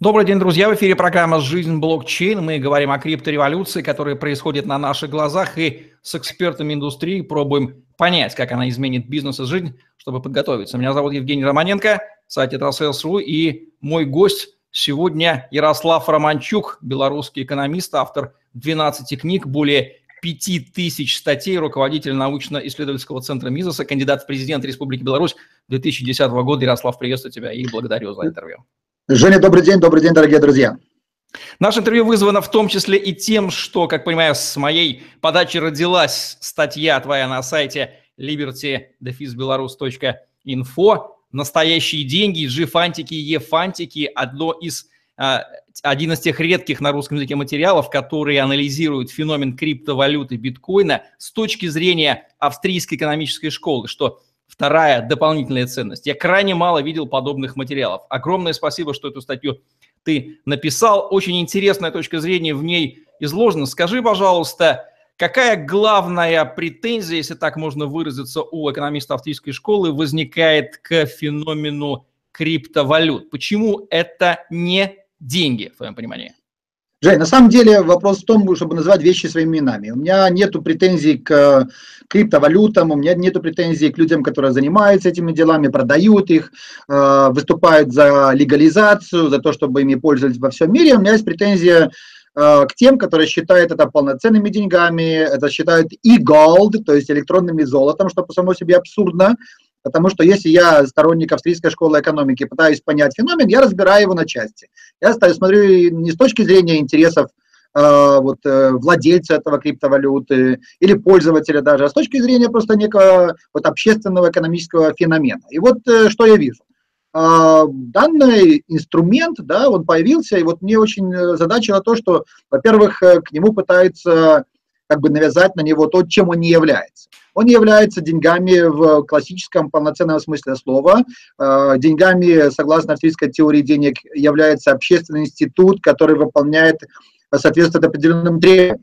Добрый день, друзья. В эфире программа «Жизнь блокчейн». Мы говорим о криптореволюции, которая происходит на наших глазах, и с экспертами индустрии пробуем понять, как она изменит бизнес и жизнь, чтобы подготовиться. Меня зовут Евгений Романенко, сайт Тетрасейлс.ру, и мой гость сегодня Ярослав Романчук, белорусский экономист, автор 12 книг, более 5000 статей, руководитель научно-исследовательского центра Мизеса, кандидат в президент Республики Беларусь 2010 года. Ярослав, приветствую тебя и благодарю за интервью. Женя, добрый день, добрый день, дорогие друзья. Наше интервью вызвано в том числе и тем, что, как понимаю, с моей подачи родилась статья твоя на сайте liberty-belarus.info. Настоящие деньги, G-фантики, E-фантики – одно из, а, один из тех редких на русском языке материалов, которые анализируют феномен криптовалюты биткоина с точки зрения австрийской экономической школы, что Вторая дополнительная ценность. Я крайне мало видел подобных материалов. Огромное спасибо, что эту статью ты написал. Очень интересная точка зрения в ней изложена. Скажи, пожалуйста, какая главная претензия, если так можно выразиться, у экономиста австрийской школы возникает к феномену криптовалют? Почему это не деньги, в твоем понимании? Жень, на самом деле вопрос в том, чтобы назвать вещи своими именами. У меня нет претензий к криптовалютам, у меня нет претензий к людям, которые занимаются этими делами, продают их, э, выступают за легализацию, за то, чтобы ими пользовались во всем мире. У меня есть претензия э, к тем, которые считают это полноценными деньгами, это считают e-gold, то есть электронными золотом, что по самому себе абсурдно. Потому что если я сторонник австрийской школы экономики, пытаюсь понять феномен, я разбираю его на части. Я смотрю не с точки зрения интересов э, вот, э, владельца этого криптовалюты или пользователя даже, а с точки зрения просто некого вот, общественного экономического феномена. И вот э, что я вижу. Данный инструмент, да, он появился, и вот мне очень задачило то, что, во-первых, к нему пытаются как бы навязать на него то, чем он не является. Он не является деньгами в классическом полноценном смысле слова. Э, деньгами, согласно австрийской теории денег, является общественный институт, который выполняет, соответствует определенным требованиям.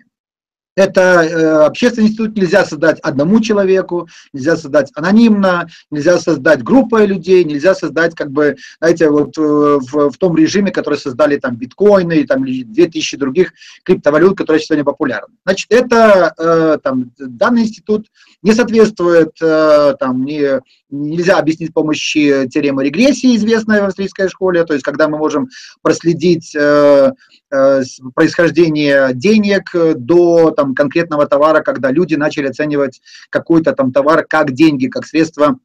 Это э, общественный институт нельзя создать одному человеку, нельзя создать анонимно, нельзя создать группой людей, нельзя создать, как бы, знаете, вот э, в, в том режиме, который создали там биткоины и там 2000 других криптовалют, которые сегодня популярны. Значит, это э, там данный институт не соответствует э, там не нельзя объяснить с помощью теоремы регрессии, известной в австрийской школе, то есть когда мы можем проследить э, э, происхождение денег до там, конкретного товара, когда люди начали оценивать какой-то там товар как деньги, как средство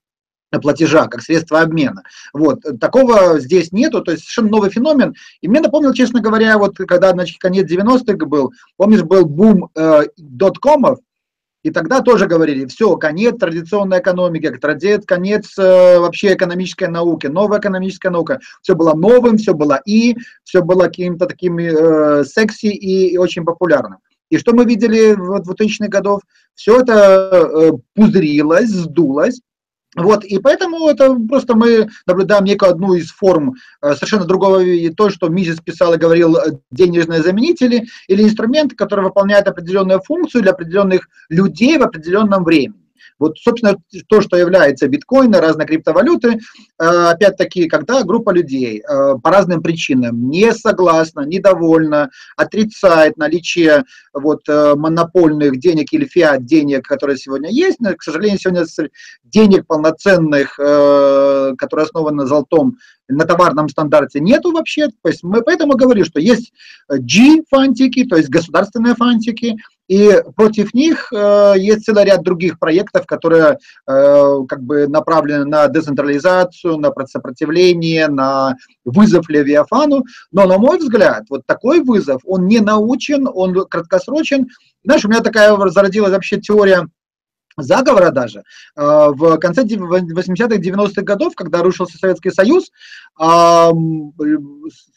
платежа, как средство обмена. Вот. Такого здесь нету, то есть совершенно новый феномен. И мне напомнил, честно говоря, вот когда значит, конец 90-х был, помнишь, был бум э, доткомов, и тогда тоже говорили, все, конец традиционной экономики, конец э, вообще экономической науки, новая экономическая наука. Все было новым, все было и, все было каким-то таким э, секси и, и очень популярным. И что мы видели в 2000-х годов? Все это э, пузырилось, сдулось, вот, и поэтому это просто мы наблюдаем некую одну из форм э, совершенно другого, то, что Мизис писал и говорил, э, денежные заменители или инструмент, который выполняет определенную функцию для определенных людей в определенном времени. Вот, собственно, то, что является биткоин, разные криптовалюты, э, опять-таки, когда группа людей э, по разным причинам не согласна, недовольна, отрицает наличие вот, э, монопольных денег или фиат денег, которые сегодня есть, но, к сожалению, сегодня денег полноценных, которые основаны на золотом, на товарном стандарте нету вообще. То есть мы поэтому говорим, что есть G-фантики, то есть государственные фантики, и против них э, есть целый ряд других проектов, которые э, как бы направлены на децентрализацию, на сопротивление, на вызов Левиафану. Но, на мой взгляд, вот такой вызов, он не научен, он краткосрочен. Знаешь, у меня такая зародилась вообще теория заговора даже. Э, в конце 80-х, 90-х годов, когда рушился Советский Союз,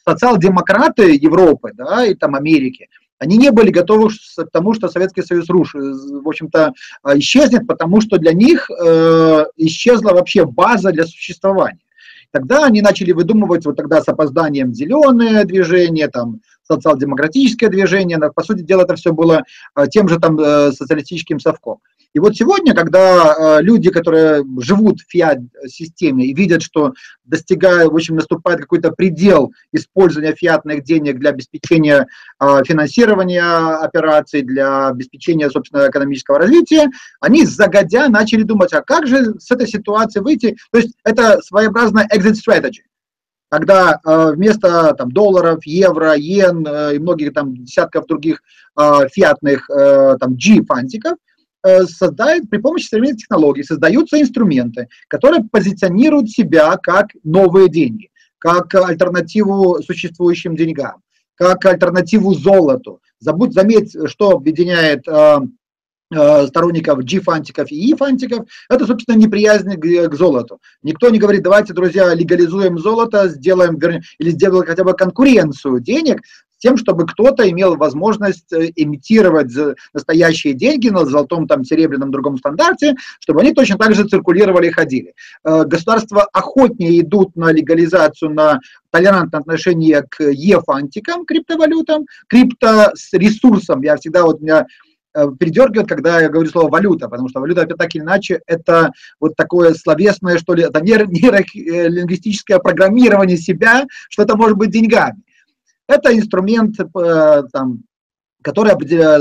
социал-демократы Европы да, и там Америки – они не были готовы к тому, что Советский Союз рушит, в общем-то, а, исчезнет, потому что для них э, исчезла вообще база для существования. Тогда они начали выдумывать вот тогда с опозданием зеленое движение, там, социал-демократическое движение, по сути дела это все было э, тем же там э, социалистическим совком. И вот сегодня, когда э, люди, которые живут в фиат-системе и видят, что достигая, в общем, наступает какой-то предел использования фиатных денег для обеспечения э, финансирования операций, для обеспечения, собственно, экономического развития, они загодя начали думать, а как же с этой ситуации выйти? То есть это своеобразная exit strategy когда э, вместо там, долларов, евро, йен и многих там десятков других фиатных там G-фантиков э, создает при помощи современных технологий создаются инструменты, которые позиционируют себя как новые деньги, как альтернативу существующим деньгам, как альтернативу золоту. Забудь, заметь, что объединяет э, Э, сторонников G-фантиков и E-фантиков, это, собственно, неприязнь к, к золоту. Никто не говорит, давайте, друзья, легализуем золото, сделаем, или сделаем хотя бы конкуренцию денег, тем, чтобы кто-то имел возможность э, имитировать настоящие деньги на золотом, там, серебряном, другом стандарте, чтобы они точно так же циркулировали и ходили. Э, государства охотнее идут на легализацию, на толерантное отношение к E-фантикам, криптовалютам, крипто с ресурсом. Я всегда вот меня Э, передергивает, когда я говорю слово валюта, потому что валюта, так или иначе, это вот такое словесное, что ли, это нейролингвистическое программирование себя, что это может быть деньгами. Это инструмент э, там, который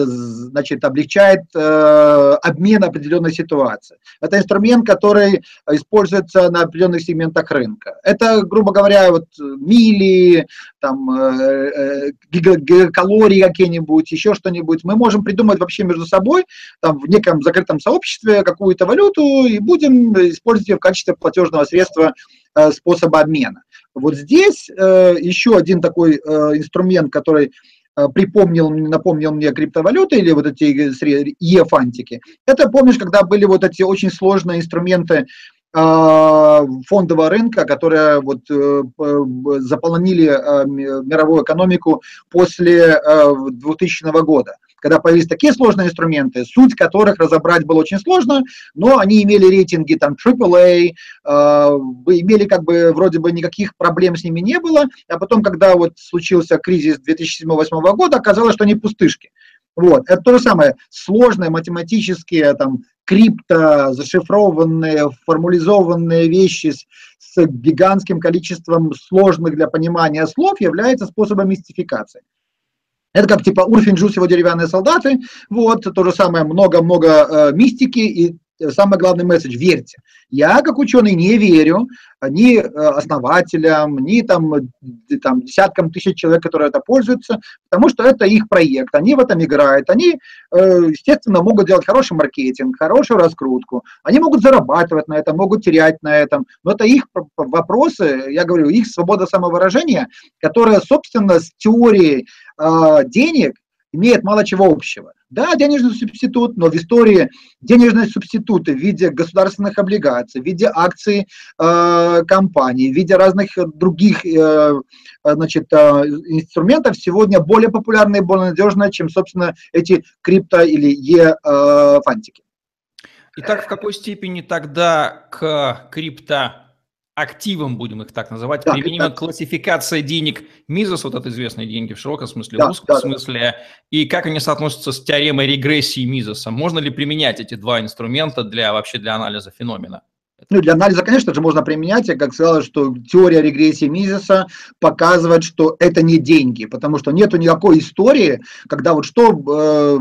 значит, облегчает э, обмен определенной ситуации. Это инструмент, который используется на определенных сегментах рынка. Это, грубо говоря, вот мили, там, э, э, гигакалории какие-нибудь, еще что-нибудь. Мы можем придумать вообще между собой там, в неком закрытом сообществе какую-то валюту и будем использовать ее в качестве платежного средства способа обмена. Вот здесь э, еще один такой э, инструмент, который Э, припомнил, напомнил мне криптовалюты или вот эти E-фантики. Это, помнишь, когда были вот эти очень сложные инструменты фондового рынка, которые вот э, заполонили мировую экономику после 2000 года когда появились такие сложные инструменты, суть которых разобрать было очень сложно, но они имели рейтинги там AAA, э, имели как бы вроде бы никаких проблем с ними не было, а потом, когда вот случился кризис 2007-2008 года, оказалось, что они пустышки. Вот, это то же самое, сложные математические там крипто, зашифрованные, формализованные вещи с, с гигантским количеством сложных для понимания слов являются способом мистификации. Это как типа Урфин Джус его деревянные солдаты, вот, то же самое, много-много э, мистики и самый главный месседж – верьте. Я, как ученый, не верю ни э, основателям, ни там, там, десяткам тысяч человек, которые это пользуются, потому что это их проект, они в этом играют, они, естественно, могут делать хороший маркетинг, хорошую раскрутку, они могут зарабатывать на этом, могут терять на этом, но это их вопросы, я говорю, их свобода самовыражения, которая, собственно, с теорией э, денег имеет мало чего общего. Да, денежный субститут, но в истории денежные субституты в виде государственных облигаций, в виде акций э, компаний, в виде разных других э, значит, э, инструментов сегодня более популярны и более надежны, чем, собственно, эти крипто- или е-фантики. Итак, в какой степени тогда к крипто активам, будем их так называть, да, применима да. классификация денег Мизос, вот это известные деньги в широком смысле, да, в узком да, смысле, да. и как они соотносятся с теоремой регрессии Мизоса. Можно ли применять эти два инструмента для вообще для анализа феномена? Ну, для анализа, конечно же, можно применять. Я как сказал, что теория регрессии Мизеса показывает, что это не деньги, потому что нету никакой истории, когда вот что э,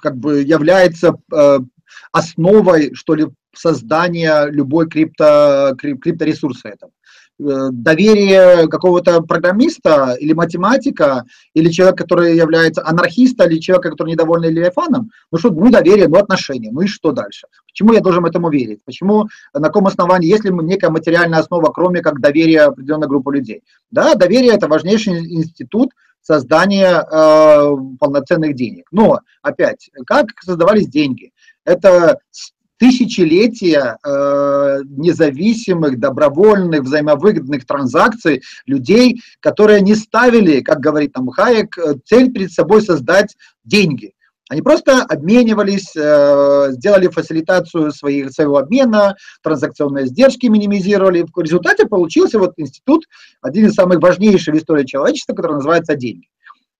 как бы является э, основой, что ли, создания любой крипто, крип, крипторесурса этого. Э, доверие какого-то программиста или математика, или человека, который является анархистом, или человека, который недоволен Левиафаном, ну что, ну доверие, ну отношения, ну и что дальше? Почему я должен этому верить? Почему, на каком основании, если некая материальная основа, кроме как доверия определенной группы людей? Да, доверие – это важнейший институт создания э, полноценных денег. Но, опять, как создавались деньги? Это тысячелетия э, независимых, добровольных, взаимовыгодных транзакций людей, которые не ставили, как говорит там Хаек, э, цель перед собой создать деньги. Они просто обменивались, э, сделали фасилитацию своих, своего обмена, транзакционные издержки минимизировали. В результате получился вот институт, один из самых важнейших в истории человечества, который называется деньги.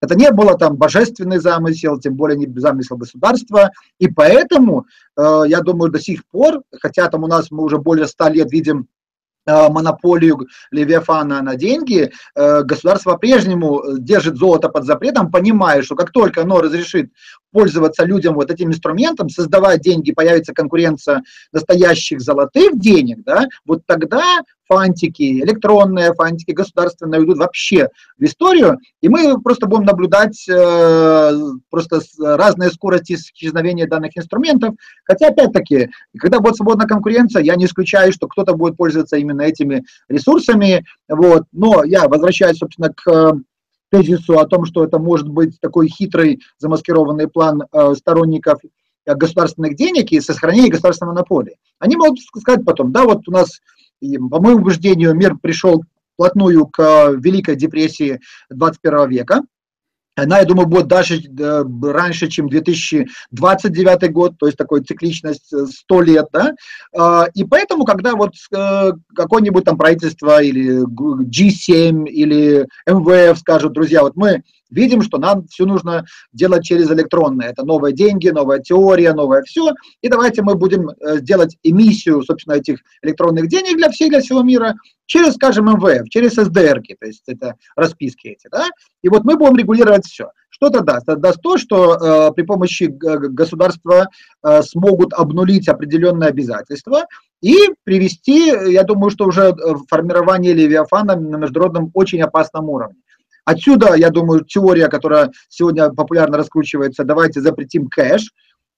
Это не было там божественный замысел, тем более не замысел государства. И поэтому, э, я думаю, до сих пор, хотя там у нас мы уже более ста лет видим Э, монополию Левиафана на деньги, э, государство по-прежнему держит золото под запретом, понимая, что как только оно разрешит пользоваться людям вот этим инструментом, создавать деньги, появится конкуренция настоящих золотых денег, да, вот тогда фантики, электронные фантики, государственные уйдут вообще в историю, и мы просто будем наблюдать э, просто разные скорости исчезновения данных инструментов. Хотя, опять-таки, когда будет свободная конкуренция, я не исключаю, что кто-то будет пользоваться именно этими ресурсами. Вот. Но я возвращаюсь, собственно, к тезису о том, что это может быть такой хитрый замаскированный план э, сторонников государственных денег и сохранения государственной монополии. Они могут сказать потом, да, вот у нас и, по моему убеждению, мир пришел вплотную к э, Великой депрессии 21 века. Она, я думаю, будет даже э, раньше, чем 2029 год, то есть такой цикличность 100 лет, да, и поэтому, когда вот э, какое-нибудь там правительство или G7 или МВФ скажут, друзья, вот мы видим, что нам все нужно делать через электронное. Это новые деньги, новая теория, новое все. И давайте мы будем э, делать эмиссию, собственно, этих электронных денег для всех, для всего мира через, скажем, МВФ, через СДР, то есть это расписки эти, да, и вот мы будем регулировать все. Что это даст? Это даст то, что э, при помощи государства э, смогут обнулить определенные обязательства и привести, я думаю, что уже формирование Левиафана на международном очень опасном уровне. Отсюда, я думаю, теория, которая сегодня популярно раскручивается, давайте запретим кэш.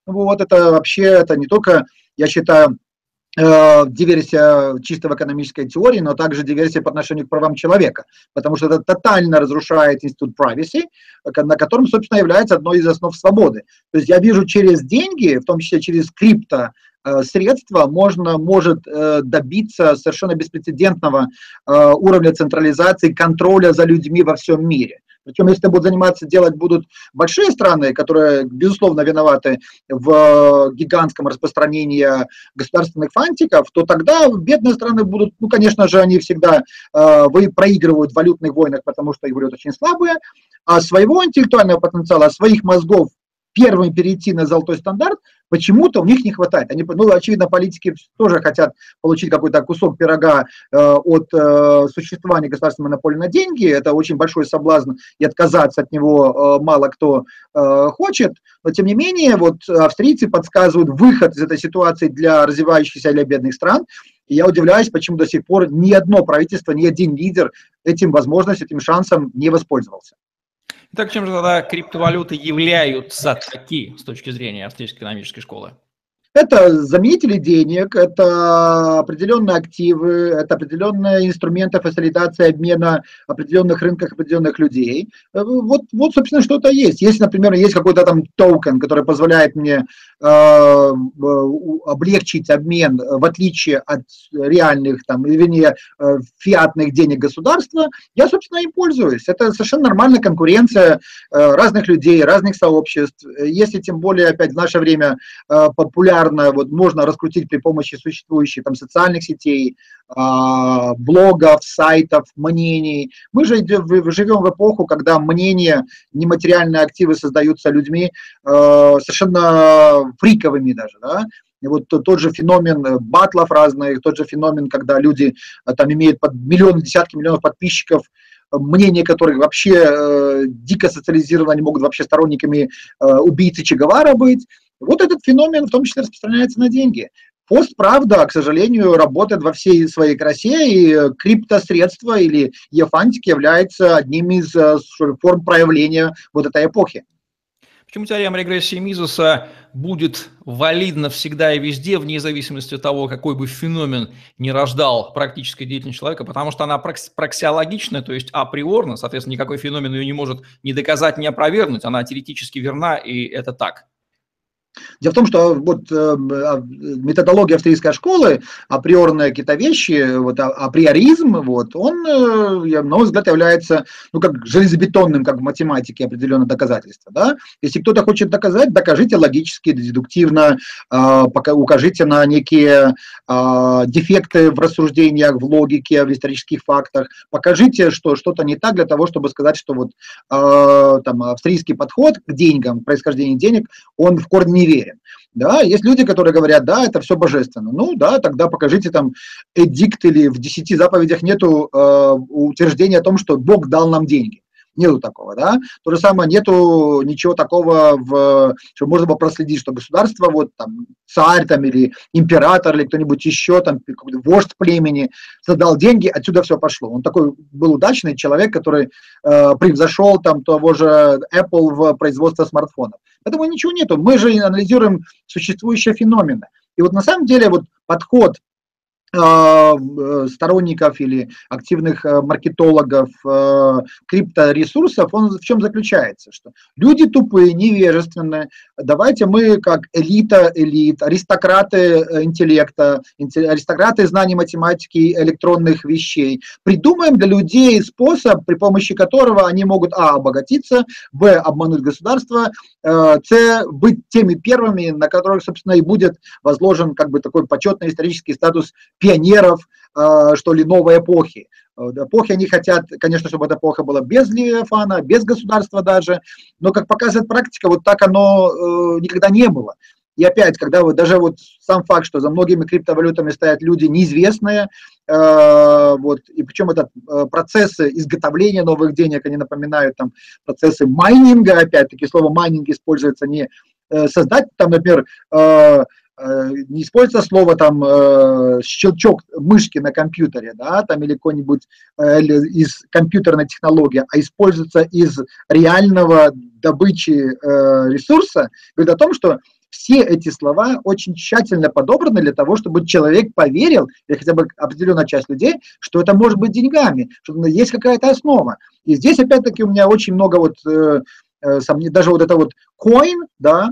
Вот это вообще, это не только, я считаю, э, диверсия чисто в экономической теории, но также диверсия по отношению к правам человека, потому что это тотально разрушает институт privacy, на котором, собственно, является одной из основ свободы. То есть я вижу через деньги, в том числе через крипто, Э, средства можно, может э, добиться совершенно беспрецедентного э, уровня централизации, контроля за людьми во всем мире. Причем, если будут заниматься делать будут большие страны, которые, безусловно, виноваты в гигантском распространении государственных фантиков, то тогда бедные страны будут, ну, конечно же, они всегда э, вы проигрывают в валютных войнах, потому что их валюты очень слабые, а своего интеллектуального потенциала, своих мозгов первыми перейти на золотой стандарт, почему-то у них не хватает. Они, ну, очевидно, политики тоже хотят получить какой-то кусок пирога э, от э, существования государственной монополии на деньги. Это очень большой соблазн, и отказаться от него э, мало кто э, хочет. Но, тем не менее, вот австрийцы подсказывают выход из этой ситуации для развивающихся или бедных стран. И я удивляюсь, почему до сих пор ни одно правительство, ни один лидер этим возможностью, этим шансом не воспользовался. Итак, чем же тогда криптовалюты являются такие с точки зрения австрийской экономической школы? Это заменители денег, это определенные активы, это определенные инструменты фасилитации обмена определенных рынках определенных людей. Э, вот, вот собственно, что-то есть. Если, например, есть какой-то там токен, который позволяет мне э, облегчить обмен, в отличие от реальных, там, вернее, э, фиатных денег государства, я, собственно, им пользуюсь. Это совершенно нормальная конкуренция э, разных людей, разных сообществ. Если, тем более, опять в наше время популярно популярно, вот можно раскрутить при помощи существующих там социальных сетей, э, блогов, сайтов, мнений. Мы же живем в эпоху, когда мнения, нематериальные активы создаются людьми э, совершенно фриковыми даже, да, и вот тот же феномен э, батлов разных, тот же феномен, когда люди э, там имеют под миллионы, десятки миллионов подписчиков, мнение которых вообще э, дико социализировано, они могут вообще сторонниками э, убийцы Че Гевара быть. Вот этот феномен в том числе распространяется на деньги. Пост, правда, к сожалению, работает во всей своей красе, и криптосредства или ефантик является одним из э, форм проявления вот этой эпохи. Почему теорема регрессии Мизуса будет валидна всегда и везде, вне зависимости от того, какой бы феномен не рождал практической деятельность человека? Потому что она проксиологичная, то есть априорно, соответственно, никакой феномен ее не может ни доказать, ни опровергнуть, она теоретически верна, и это так. Дело в том, что вот э, методология австрийской школы, априорные какие-то вещи, вот а, априоризм, вот, он, на мой взгляд, является, ну, как железобетонным, как в математике, определенное доказательство, да. Если кто-то хочет доказать, докажите логически, дедуктивно, э, укажите на некие э, дефекты в рассуждениях, в логике, в исторических фактах, покажите, что что-то не так для того, чтобы сказать, что вот э, там австрийский подход к деньгам, происхождению денег, он в корне неверен. Да, есть люди, которые говорят, да, это все божественно. Ну да, тогда покажите там эдикт или в десяти заповедях нету э, утверждения о том, что Бог дал нам деньги. Нету такого, да. То же самое, нету ничего такого, в, что можно было проследить, что государство, вот там, царь там или император или кто-нибудь еще, там, вождь племени создал деньги, отсюда все пошло. Он такой был удачный человек, который э, превзошел там того же Apple в производстве смартфонов. Поэтому ничего нету. Мы же анализируем существующие феномены. И вот на самом деле вот подход сторонников или активных э, маркетологов э, крипторесурсов, он в чем заключается? Что люди тупые, невежественные, давайте мы как элита элит, аристократы интеллекта, аристократы знаний математики электронных вещей, придумаем для людей способ, при помощи которого они могут а. обогатиться, б. обмануть государство, с. быть теми первыми, на которых, собственно, и будет возложен как бы такой почетный исторический статус пионеров, э, что ли, новой эпохи. Э, эпохи они хотят, конечно, чтобы эта эпоха была без Левиафана, без государства даже, но, как показывает практика, вот так оно э, никогда не было. И опять, когда вот даже вот сам факт, что за многими криптовалютами стоят люди неизвестные, э, вот, и причем это э, процессы изготовления новых денег, они напоминают там процессы майнинга, опять-таки слово майнинг используется не создать там, например, Э, не используется слово там э, щелчок мышки на компьютере, да, там или какой-нибудь э, из компьютерной технологии, а используется из реального добычи ресурса, говорит о том, что все эти слова очень тщательно подобраны для того, чтобы человек поверил, или хотя бы определенная часть людей, что это может быть деньгами, что есть какая-то основа. И здесь, опять-таки, у меня очень много вот, э, э, даже вот это вот coin, да,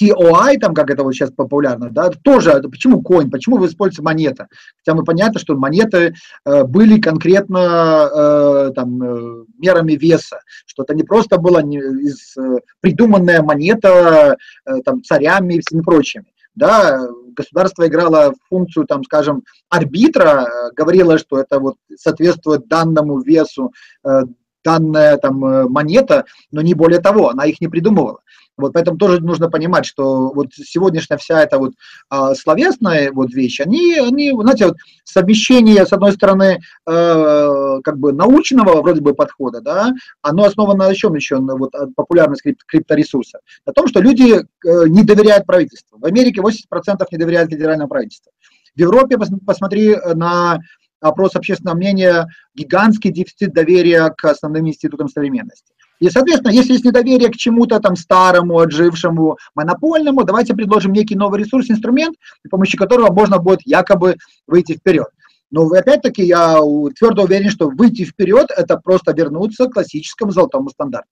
COI, там, как это вот сейчас популярно, да, тоже, почему coin, почему вы используете монета? Хотя мы понятно, что монеты э, были конкретно э, там, э, мерами веса, что это не просто была не, из, э, придуманная монета э, там, царями и всеми прочими. Да, государство играло функцию, там, скажем, арбитра, э, говорило, что это вот соответствует данному весу, э, данная там э, монета, но не более того, она их не придумывала. Вот поэтому тоже нужно понимать, что вот сегодняшняя вся эта вот а, словесная вот вещь, они, они, знаете, вот совмещение, с одной стороны, э, как бы научного вроде бы подхода, да, оно основано на чем еще, на вот популярность крип, крипторесурса? На том, что люди э, не доверяют правительству. В Америке 80% не доверяют федеральному правительству. В Европе, посмотри на опрос общественного мнения, гигантский дефицит доверия к основным институтам современности. И, соответственно, если есть недоверие к чему-то там старому, отжившему, монопольному, давайте предложим некий новый ресурс, инструмент, при помощи которого можно будет якобы выйти вперед. Но опять-таки я твердо уверен, что выйти вперед – это просто вернуться к классическому золотому стандарту.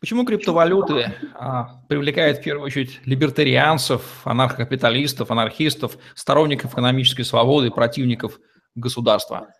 Почему криптовалюты а, привлекают в первую очередь либертарианцев, анархокапиталистов, анархистов, сторонников экономической свободы, противников государства?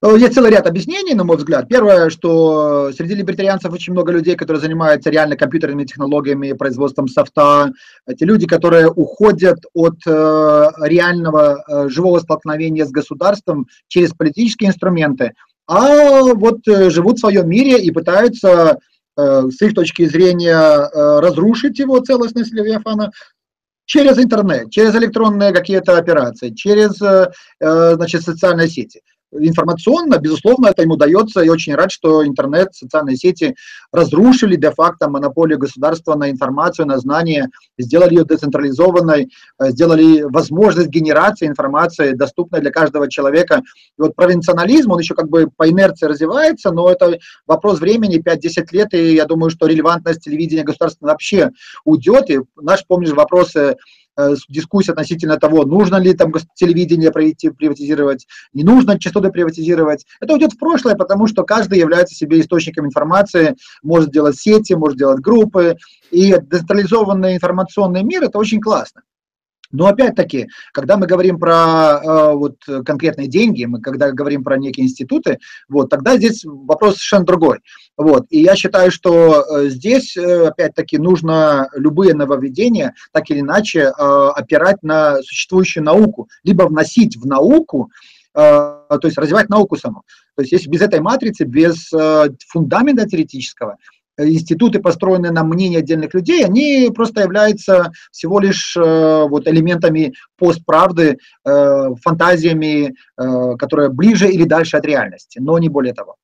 Э, есть целый ряд объяснений, на мой взгляд. Первое, что среди либертарианцев очень много людей, которые занимаются реально компьютерными технологиями, производством софта. Эти люди, которые уходят от э, реального э, живого столкновения с государством через политические инструменты, а вот живут в своем мире и пытаются с их точки зрения разрушить его целостность Левиафана через интернет, через электронные какие-то операции, через значит, социальные сети информационно, безусловно, это ему дается, и очень рад, что интернет, социальные сети разрушили де-факто монополию государства на информацию, на знания, сделали ее децентрализованной, э, сделали возможность генерации информации доступной для каждого человека. И вот провинционализм, он еще как бы по инерции развивается, но это вопрос времени, 5-10 лет, и я думаю, что релевантность телевидения государственного вообще уйдет, и наш, помнишь, вопросы дискуссия относительно того, нужно ли там телевидение приватизировать, не нужно частоты приватизировать. Это уйдет в прошлое, потому что каждый является себе источником информации, может делать сети, может делать группы, и децентрализованный информационный мир – это очень классно. Но опять-таки, когда мы говорим про э, вот, конкретные деньги, мы когда говорим про некие институты, вот, тогда здесь вопрос совершенно другой. Вот, и я считаю, что э, здесь, э, опять-таки, нужно любые нововведения так или иначе э, опирать на существующую науку, либо вносить в науку, э, то есть развивать науку саму. То есть если без этой матрицы, без э, фундамента теоретического, институты, построенные на мнении отдельных людей, они просто являются всего лишь э, вот элементами постправды, э, фантазиями, э, которые ближе или дальше от реальности, но не более того.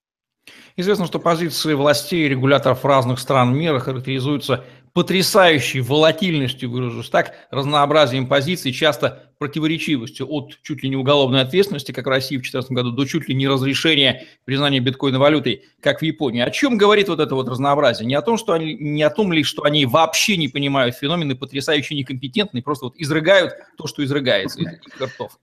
Известно, что позиции властей и регуляторов разных стран мира характеризуются потрясающей волатильностью, выражусь так, разнообразием позиций, часто противоречивостью от чуть ли не уголовной ответственности, как в России в 2014 году, до чуть ли не разрешения признания биткоина валютой, как в Японии. О чем говорит вот это вот разнообразие? Не о том, что они, не о том ли, что они вообще не понимают феномены, потрясающе некомпетентны, просто вот изрыгают то, что изрыгается из этих ртов.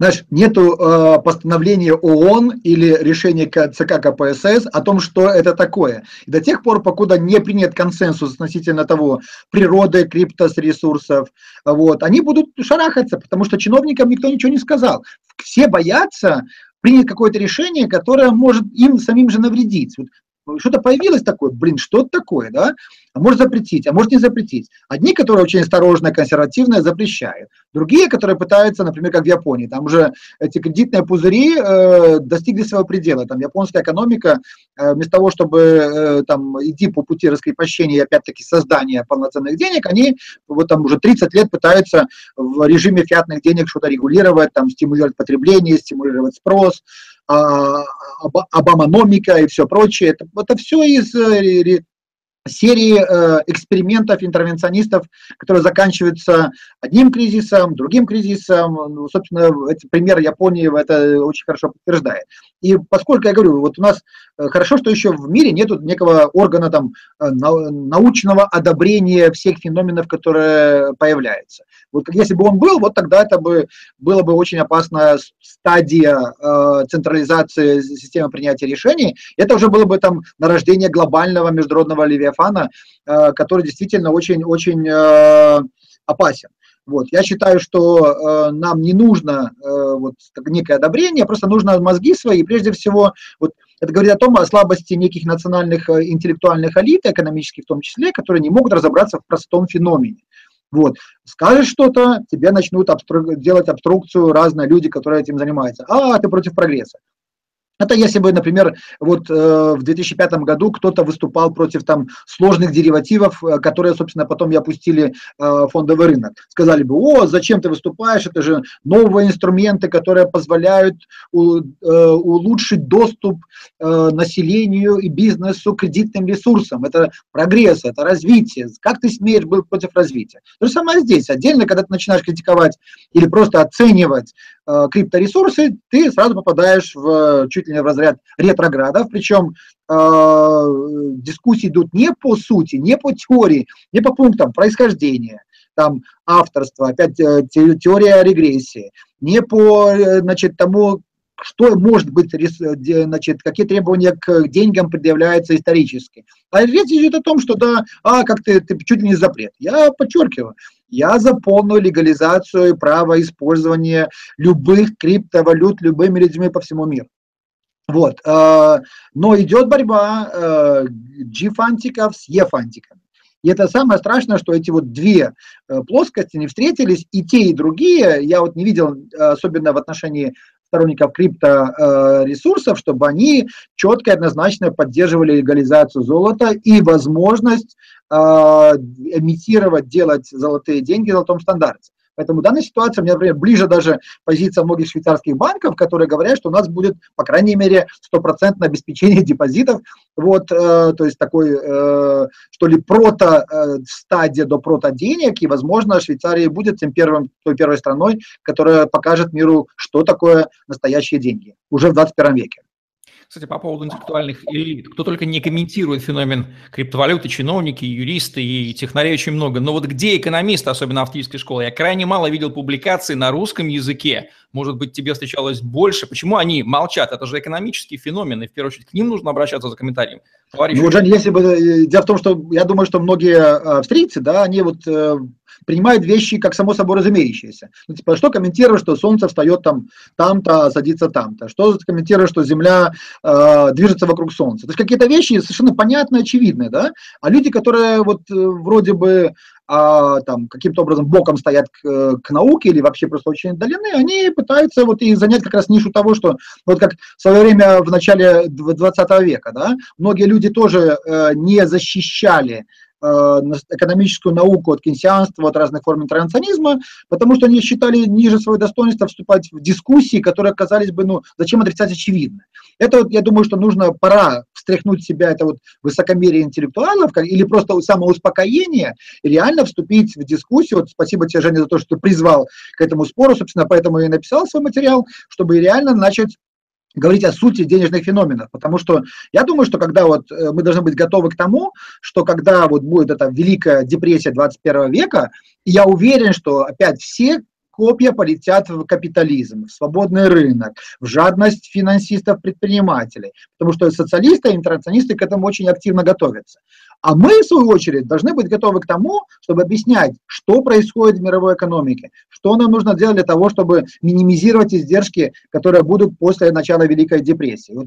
Знаешь, нету э, постановления ООН или решения ЦК КПСС о том, что это такое. И до тех пор, покуда не принят консенсус относительно того, природы криптос-ресурсов, вот, они будут шарахаться, потому что чиновникам никто ничего не сказал. Все боятся принять какое-то решение, которое может им самим же навредить. Вот что-то появилось такое, блин, что это такое, да? а может запретить, а может не запретить. Одни, которые очень осторожно, консервативно запрещают. Другие, которые пытаются, например, как в Японии, там уже эти кредитные пузыри э, достигли своего предела. Там японская экономика, э, вместо того, чтобы э, там идти по пути раскрепощения и опять-таки создания полноценных денег, они вот там уже 30 лет пытаются в режиме фиатных денег что-то регулировать, там стимулировать потребление, стимулировать спрос, а, Обаманомика и все прочее. Это, это все из э, серии э, экспериментов интервенционистов, которые заканчиваются одним кризисом, другим кризисом. Ну, собственно, эти пример Японии это очень хорошо подтверждает. И поскольку я говорю, вот у нас э, хорошо, что еще в мире нет некого органа там, э, научного одобрения всех феноменов, которые появляются. Вот если бы он был, вот тогда это бы было бы очень опасная стадия э, централизации системы принятия решений. Это уже было бы там нарождение глобального международного левиафана, э, который действительно очень-очень э, опасен. Вот. Я считаю, что э, нам не нужно э, вот, некое одобрение, просто нужно мозги свои, прежде всего, вот, это говорит о том, о слабости неких национальных э, интеллектуальных элит, экономических в том числе, которые не могут разобраться в простом феномене. Вот. Скажешь что-то, тебе начнут обстру... делать обструкцию разные люди, которые этим занимаются. А, ты против прогресса. Это если бы, например, вот э, в 2005 году кто-то выступал против там сложных деривативов, э, которые, собственно, потом и опустили э, фондовый рынок. Сказали бы, о, зачем ты выступаешь, это же новые инструменты, которые позволяют у, э, улучшить доступ э, населению и бизнесу к кредитным ресурсам. Это прогресс, это развитие. Как ты смеешь быть против развития? То же самое здесь. Отдельно, когда ты начинаешь критиковать или просто оценивать крипторесурсы, ты сразу попадаешь в чуть ли не в разряд ретроградов, причем э, дискуссии идут не по сути, не по теории, не по пунктам происхождения, там авторство, опять э, теория регрессии, не по э, значит, тому, что может быть, значит, какие требования к деньгам предъявляются исторически. А речь идет о том, что да, а как ты, ты чуть ли не запрет. Я подчеркиваю, я за полную легализацию права использования любых криптовалют любыми людьми по всему миру. Вот. Э, но идет борьба э, G-фантиков с E-фантиками. И это самое страшное, что эти вот две э, плоскости не встретились, и те, и другие, я вот не видел, особенно в отношении сторонников крипторесурсов, чтобы они четко и однозначно поддерживали легализацию золота и возможность эмитировать, делать золотые деньги в золотом стандарте. Поэтому в данной ситуации мне, например, ближе даже позиция многих швейцарских банков, которые говорят, что у нас будет, по крайней мере, стопроцентное обеспечение депозитов. Вот, э, то есть такой, э, что ли, прото-стадия э, до прото-денег, и, возможно, Швейцария будет тем первым, той первой страной, которая покажет миру, что такое настоящие деньги уже в 21 веке. Кстати, по поводу интеллектуальных элит. Кто только не комментирует феномен криптовалюты, чиновники, юристы и технарей очень много. Но вот где экономисты, особенно автоматической школы? Я крайне мало видел публикаций на русском языке. Может быть, тебе встречалось больше. Почему они молчат? Это же экономический феномен, и в первую очередь к ним нужно обращаться за комментарием. Товарищ... Ну, Жень, если бы... Э, дело в том, что я думаю, что многие э, австрийцы, да, они вот э, принимают вещи как само собой разумеющиеся. Ну, типа, что комментируешь, что солнце встает там, там-то, а садится там-то? Что комментируешь, что Земля э, движется вокруг Солнца? То есть какие-то вещи совершенно понятные, очевидные, да? А люди, которые вот э, вроде бы а, там каким-то образом боком стоят к, к науке или вообще просто очень отдалены, они пытаются вот и занять как раз нишу того, что вот как в свое время в начале 20 века, да, многие люди тоже э, не защищали Э, экономическую науку от кейнсианства, от разных форм интервенционизма, потому что они считали ниже своего достоинства вступать в дискуссии, которые оказались бы, ну, зачем отрицать очевидно. Это вот, я думаю, что нужно, пора встряхнуть себя, это вот высокомерие интеллектуалов, или просто самоуспокоение, и реально вступить в дискуссию. Вот спасибо тебе, Женя, за то, что ты призвал к этому спору, собственно, поэтому я и написал свой материал, чтобы реально начать говорить о сути денежных феноменов, потому что я думаю, что когда вот э, мы должны быть готовы к тому, что когда вот будет эта великая депрессия 21 века, я уверен, что опять все копья полетят в капитализм, в свободный рынок, в жадность финансистов-предпринимателей, потому что социалисты и интернационисты к этому очень активно готовятся. А мы, в свою очередь, должны быть готовы к тому, чтобы объяснять, что происходит в мировой экономике, что нам нужно делать для того, чтобы минимизировать издержки, которые будут после начала Великой депрессии. Вот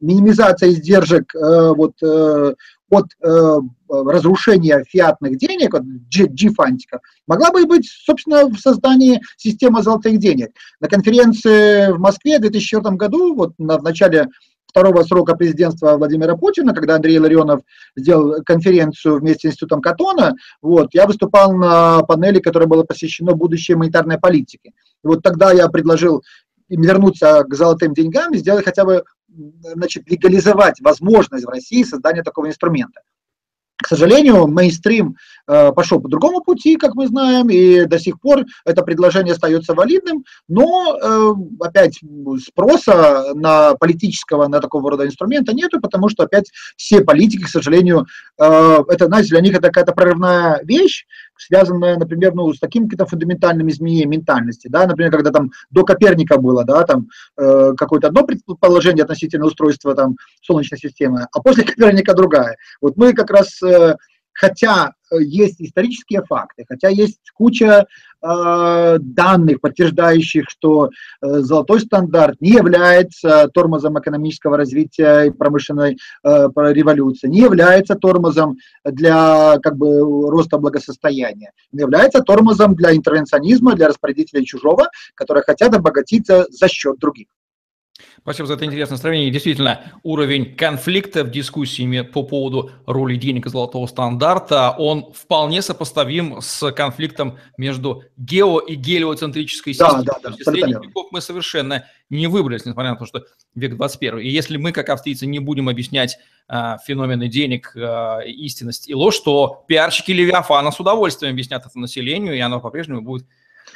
минимизация издержек э, вот, э, от э, разрушения фиатных денег, от G-фантиков, могла бы быть, собственно, в создании системы золотых денег. На конференции в Москве в 2004 году, вот на, в начале второго срока президентства Владимира Путина, когда Андрей Ларионов сделал конференцию вместе с Институтом Катона, вот, я выступал на панели, которая была посвящена будущей монетарной политике. И вот тогда я предложил им вернуться к золотым деньгам и сделать хотя бы, значит, легализовать возможность в России создания такого инструмента. К сожалению, мейнстрим э, пошел по другому пути, как мы знаем, и до сих пор это предложение остается валидным, но э, опять спроса на политического, на такого рода инструмента нету, потому что опять все политики, к сожалению, э, это, знаете, для них это какая-то прорывная вещь, связанная, например, ну, с такими какими-то фундаментальными изменениями ментальности, да, например, когда там до Коперника было, да, там э, какое-то одно предположение относительно устройства там Солнечной системы, а после Коперника другая. Вот мы как раз э, хотя э, есть исторические факты, хотя есть куча данных, подтверждающих, что э, золотой стандарт не является тормозом экономического развития и промышленной э, революции, не является тормозом для как бы, роста благосостояния, не является тормозом для интервенционизма, для распорядителей чужого, которые хотят обогатиться за счет других. Спасибо за это интересное сравнение. Действительно, уровень конфликта в дискуссиями по поводу роли денег и золотого стандарта, он вполне сопоставим с конфликтом между гео- и гелиоцентрической системой. Да, да, да. Средних веков мы совершенно не выбрались, несмотря на то, что век 21. И если мы, как австрийцы, не будем объяснять э, феномены денег, э, истинность и ложь, то пиарщики Левиафана с удовольствием объяснят это населению, и оно по-прежнему будет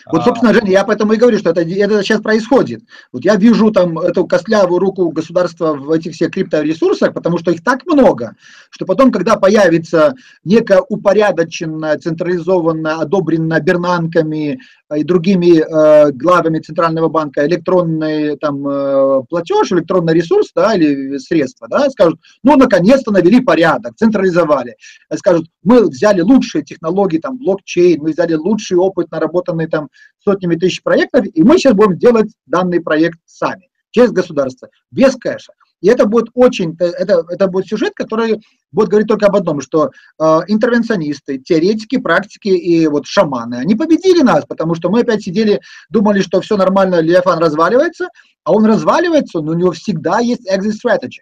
вот, а. собственно, Женя, я поэтому и говорю, что это, это сейчас происходит. Вот я вижу там эту костлявую руку государства в этих всех крипторесурсах, потому что их так много, что потом, когда появится некая упорядоченная, централизованная, одобренная Бернанками и другими э, главами Центрального банка электронный там, э, платеж, электронный ресурс да, или средства, да, скажут, ну, наконец-то навели порядок, централизовали. Скажут, мы взяли лучшие технологии, там, блокчейн, мы взяли лучший опыт, наработанный там сотнями тысяч проектов, и мы сейчас будем делать данный проект сами, через государство, без кэша. И это будет очень, это, это будет сюжет, который будет говорить только об одном, что э, интервенционисты, теоретики, практики и вот шаманы, они победили нас, потому что мы опять сидели, думали, что все нормально, Левиафан разваливается, а он разваливается, но у него всегда есть exit strategy.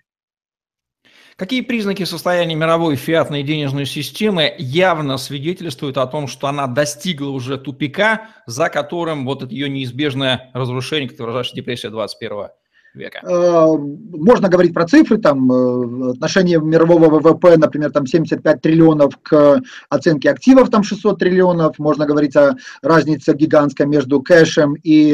Какие признаки состояния мировой фиатной денежной системы явно свидетельствуют о том, что она достигла уже тупика, за которым вот это ее неизбежное разрушение, которое выражаешь депрессия 21 века? Можно говорить про цифры, там отношение мирового ВВП, например, там 75 триллионов к оценке активов, там 600 триллионов, можно говорить о разнице гигантской между кэшем и,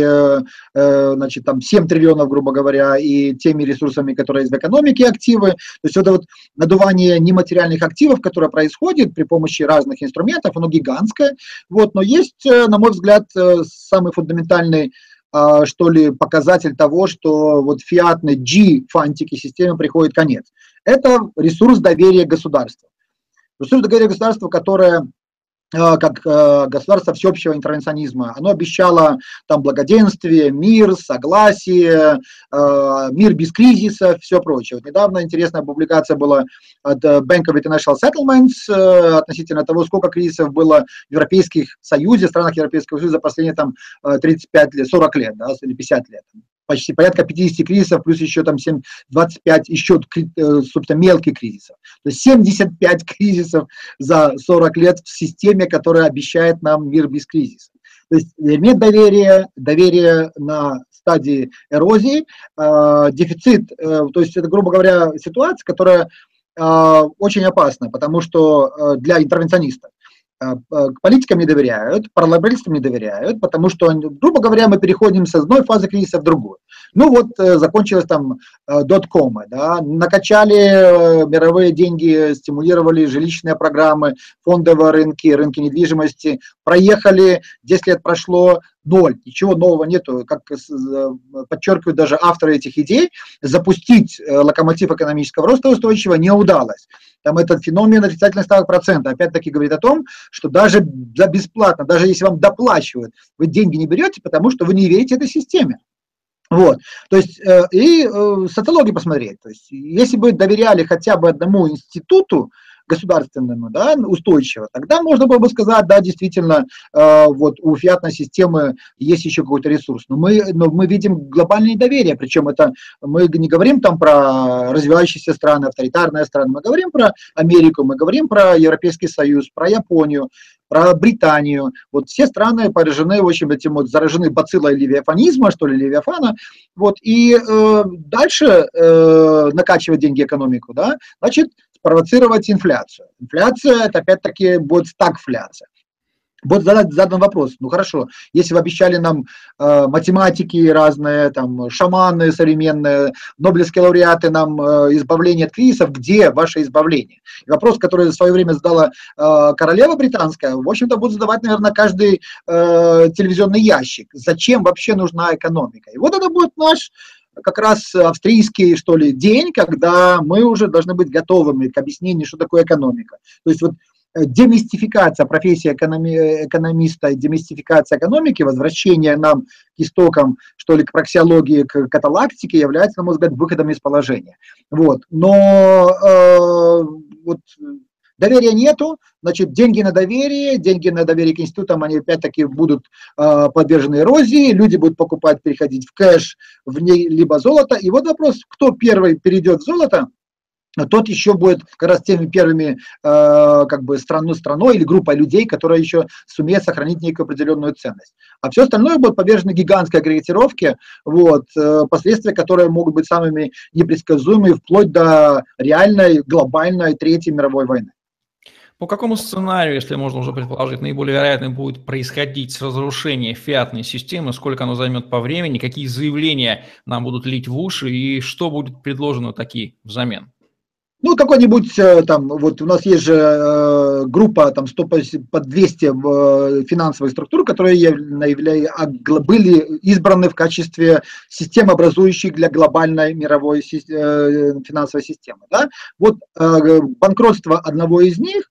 значит, там 7 триллионов, грубо говоря, и теми ресурсами, которые есть в экономике активы. То есть это вот надувание нематериальных активов, которое происходит при помощи разных инструментов, оно гигантское. Вот, но есть, на мой взгляд, самый фундаментальный что ли, показатель того, что вот фиатной G-фантики системы приходит конец. Это ресурс доверия государства. Ресурс доверия государства, которое как э, государство всеобщего интервенционизма. Оно обещало там благоденствие, мир, согласие, э, мир без кризиса, все прочее. Вот недавно интересная публикация была от Bank of International Settlements относительно того, сколько кризисов было в Европейских Союзе, в странах Европейского Союза за последние там 35 лет, 40 лет, да, или 50 лет почти порядка 50 кризисов, плюс еще там 7, 25 еще, э, собственно, мелких кризисов. То есть 75 кризисов за 40 лет в системе, которая обещает нам мир без кризиса. То есть нет доверия, доверие на стадии эрозии, э, дефицит, э, то есть это, грубо говоря, ситуация, которая э, очень опасна, потому что э, для интервенционистов. Э, к политикам не доверяют, парламентаристам не доверяют, потому что, грубо говоря, мы переходим с одной фазы кризиса в другую. Ну вот э, закончилось там э, доткомы, да, накачали мировые деньги, стимулировали жилищные программы, фондовые рынки, рынки недвижимости, проехали, 10 лет прошло, ноль, ничего нового нету, как подчеркивают даже авторы этих идей, запустить локомотив экономического роста устойчивого не удалось. Там этот феномен отрицательных ставок процента, опять-таки говорит о том, что даже за бесплатно, даже если вам доплачивают, вы деньги не берете, потому что вы не верите этой системе. Вот, то есть, э, и э, социологию посмотреть, то есть, если бы доверяли хотя бы одному институту, государственному, да, устойчиво, тогда можно было бы сказать, да, действительно, э, вот у фиатной системы есть еще какой-то ресурс. Но мы, но мы видим глобальное недоверие, причем это мы не говорим там про развивающиеся страны, авторитарные страны, мы говорим про Америку, мы говорим про Европейский Союз, про Японию, про Британию. Вот все страны поражены очень этим вот, заражены бациллой левиафанизма, что ли, левиафана. Вот, и э, дальше э, накачивать деньги экономику, да, значит, спровоцировать инфляцию. Инфляция, это опять-таки будет стагфляция. Вот задать, задан вопрос, ну хорошо, если вы обещали нам э, математики разные, там, шаманы современные, нобелевские лауреаты нам э, избавление от кризисов, где ваше избавление? И вопрос, который в свое время задала э, королева британская, в общем-то, будет задавать, наверное, каждый э, телевизионный ящик. Зачем вообще нужна экономика? И вот это будет наш как раз австрийский, что ли, день, когда мы уже должны быть готовыми к объяснению, что такое экономика. То есть вот э, демистификация профессии экономи, экономиста, демистификация экономики, возвращение нам к истокам, что ли, к проксиологии, к каталактике является, на мой взгляд, выходом из положения. Вот. Но э, вот Доверия нету, значит, деньги на доверие, деньги на доверие к институтам, они опять-таки будут э, подвержены эрозии, люди будут покупать, переходить в кэш, в ней, либо золото. И вот вопрос, кто первый перейдет в золото, тот еще будет как раз теми первыми э, как бы страну, страной или группой людей, которая еще сумеет сохранить некую определенную ценность. А все остальное будет подвержено гигантской агрегатировке, вот, э, последствия, которые могут быть самыми непредсказуемыми вплоть до реальной глобальной Третьей мировой войны. По какому сценарию, если можно уже предположить, наиболее вероятно будет происходить разрушение фиатной системы, сколько оно займет по времени, какие заявления нам будут лить в уши и что будет предложено такие взамен? Ну, какой-нибудь э, там, вот у нас есть же э, группа там 100 по 200 э, финансовых структур, которые явля, а, были избраны в качестве системообразующих для глобальной мировой э, финансовой системы. Да? Вот э, банкротство одного из них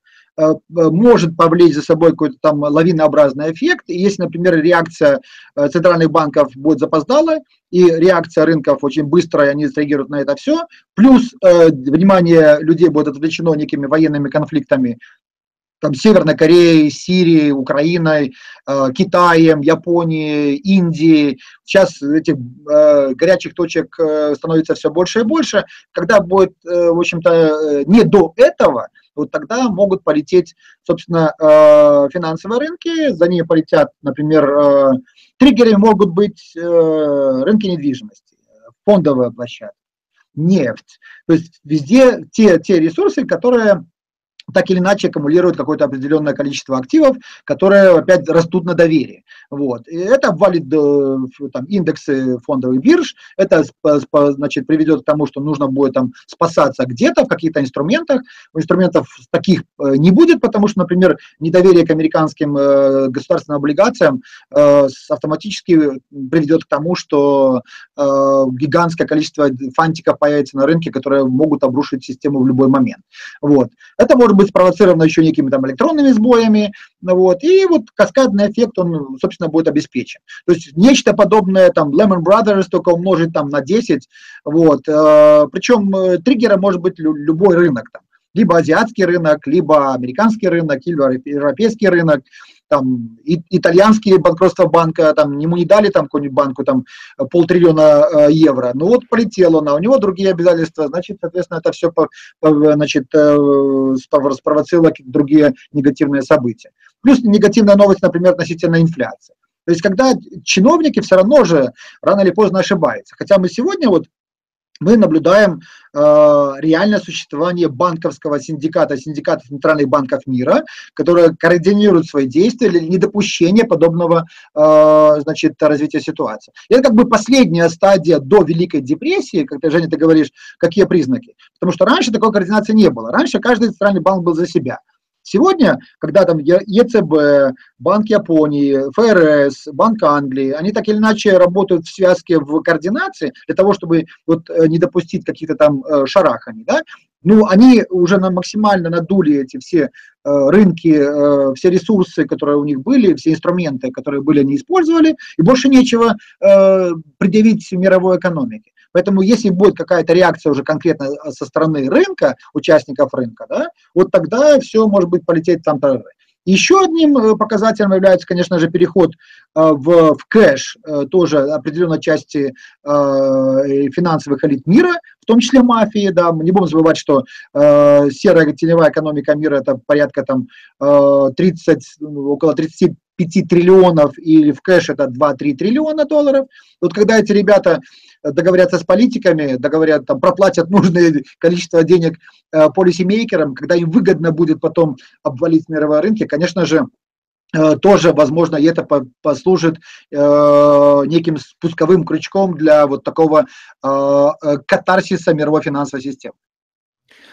может повлечь за собой какой-то там лавинообразный эффект. И если, например, реакция э, центральных банков будет запоздалая, и реакция рынков очень быстрая, они среагируют на это все, плюс э, внимание людей будет отвлечено некими военными конфликтами, там, Северной Кореей, Сирией, Украиной, э, Китаем, Японией, Индией. Сейчас этих э, горячих точек э, становится все больше и больше. Когда будет, в общем-то, не до этого, вот тогда могут полететь, собственно, финансовые рынки, за ними полетят, например, триггеры могут быть рынки недвижимости фондовая площадка, нефть. То есть везде те, те ресурсы, которые так или иначе аккумулируют какое-то определенное количество активов, которые опять растут на доверии. Вот. И это обвалит э, там, индексы фондовых бирж, это значит, приведет к тому, что нужно будет там, спасаться где-то в каких-то инструментах. Инструментов таких э, не будет, потому что, например, недоверие к американским э, государственным облигациям автоматически приведет к тому, что гигантское количество фантиков появится на рынке, которые могут обрушить систему в любой момент. Вот. Это может быть спровоцировано еще некими там электронными сбоями, вот, и вот каскадный эффект, он, собственно, будет обеспечен. То есть нечто подобное, там, Lehman Brothers, только умножить там на 10, вот, э, причем э, триггером может быть любой рынок, там, либо азиатский рынок, либо американский рынок, либо европейский рынок, там, и, итальянские банкротства банка, там, ему не дали там какую-нибудь банку там полтриллиона э, евро, ну вот полетела она, у него другие обязательства, значит, соответственно, это все по, по, значит, э, спровоцировало другие негативные события. Плюс негативная новость, например, относительно инфляции. То есть, когда чиновники все равно же рано или поздно ошибаются. Хотя мы сегодня вот мы наблюдаем э, реальное существование банковского синдиката, синдиката центральных банков мира, которые координируют свои действия для недопущения подобного э, значит, развития ситуации. это как бы последняя стадия до Великой депрессии, как ты, Женя, ты говоришь, какие признаки. Потому что раньше такой координации не было. Раньше каждый центральный банк был за себя. Сегодня, когда там ЕЦБ, Банк Японии, ФРС, Банк Англии, они так или иначе работают в связке в координации для того, чтобы вот э, не допустить каких-то там э, шараханий, да, ну, они уже на максимально надули эти все э, рынки, э, все ресурсы, которые у них были, все инструменты, которые были, они использовали, и больше нечего э, предъявить мировой экономике. Поэтому если будет какая-то реакция уже конкретно э, со стороны рынка, участников рынка, да, вот тогда все может быть полететь там тоже. Еще одним э, показателем является, конечно же, переход э, в, в кэш тоже определенной части финансовых элит мира, в том числе мафии. Да. Мы не будем забывать, что серая теневая экономика мира это порядка там 30, около 35 триллионов, или в кэш это 2-3 триллиона долларов. Вот когда эти ребята договорятся с политиками, договорят, там, проплатят нужное количество денег э, полисемейкерам, когда им выгодно будет потом обвалить мировые рынки, конечно же, э, тоже, возможно, это послужит э, неким спусковым крючком для вот такого э, э катарсиса мировой финансовой системы.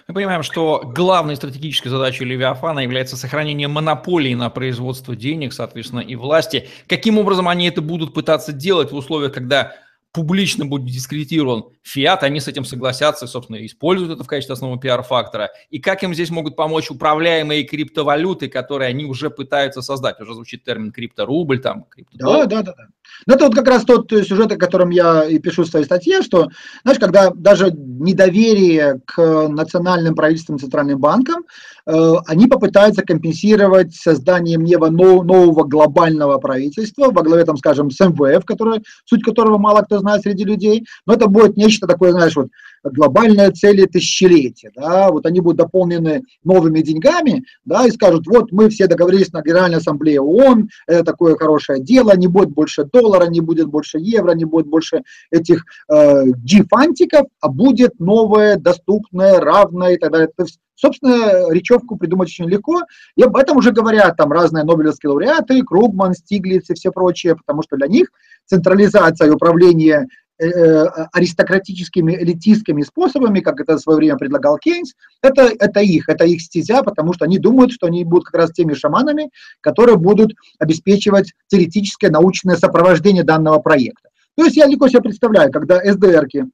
Мы понимаем, что главной стратегической задачей Левиафана является сохранение монополии на производство денег, соответственно, и власти. Каким образом они это будут пытаться делать в условиях, когда публично будет дискредитирован фиат, они с этим согласятся, собственно, используют это в качестве основного пиар-фактора. И как им здесь могут помочь управляемые криптовалюты, которые они уже пытаются создать? Уже звучит термин крипторубль, там, криптодоллар. Да, да, да. Ну, это вот как раз тот сюжет, о котором я и пишу в своей статье, что, знаешь, когда даже недоверие к национальным правительствам, центральным банкам, э, они попытаются компенсировать созданием нева нового глобального правительства во главе, там, скажем, с МВФ, который, суть которого мало кто знает среди людей, но это будет нечто такое, знаешь, вот глобальные цели тысячелетия, да, вот они будут дополнены новыми деньгами, да, и скажут, вот мы все договорились на Генеральной Ассамблее ООН, это такое хорошее дело, не будет больше доллара, не будет больше евро, не будет больше этих э, G-фантиков, а будет новое, доступное, равное и так далее. То есть, собственно, речевку придумать очень легко, и об этом уже говорят там разные нобелевские лауреаты, Кругман, Стиглиц и все прочие, потому что для них централизация и управление Э, э, аристократическими, элитистскими способами, как это в свое время предлагал Кейнс, это, это их, это их стезя, потому что они думают, что они будут как раз теми шаманами, которые будут обеспечивать теоретическое научное сопровождение данного проекта. То есть я легко себе представляю, когда СДРки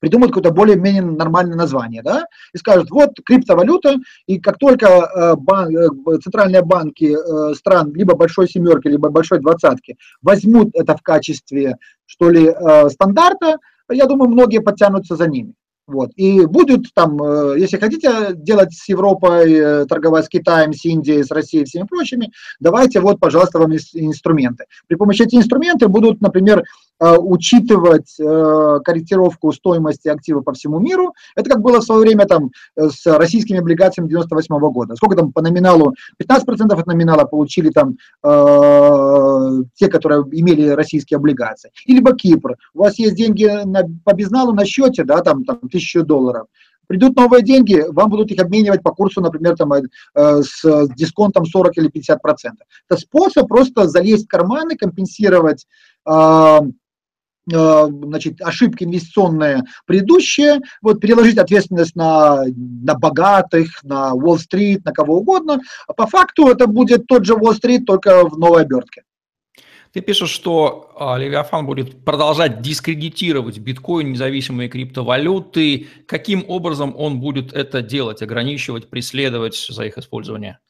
придумают какое-то более-менее нормальное название, да, и скажут, вот криптовалюта, и как только э, бан, э, центральные банки э, стран либо большой семерки, либо большой двадцатки возьмут это в качестве, что ли, стандарта, я думаю, многие подтянутся за ними. Вот. И будут там, э, если хотите делать с Европой, э, торговать с Китаем, с Индией, с Россией и всеми прочими, давайте вот, пожалуйста, вам инструменты. При помощи этих инструменты будут, например, Э, учитывать корректировку стоимости актива по всему миру. Это как было в свое время там с российскими облигациями 98 года. Сколько там по номиналу? 15% от номинала получили там те, которые имели российские облигации. И либо Кипр. У вас есть деньги на, по безналу на счете, да, там, там тысячу долларов придут новые деньги, вам будут их обменивать по курсу, например, там, э, с дисконтом 40 или 50 процентов. Это способ просто залезть в карманы, компенсировать э, Э, значит, ошибки инвестиционные предыдущие, вот переложить ответственность на, на богатых, на Уолл-стрит, на кого угодно. А по факту это будет тот же Уолл-стрит, только в новой обертке. Ты пишешь, что а, Левиафан будет продолжать дискредитировать биткоин, независимые криптовалюты. Каким образом он будет это делать, ограничивать, преследовать за их использование?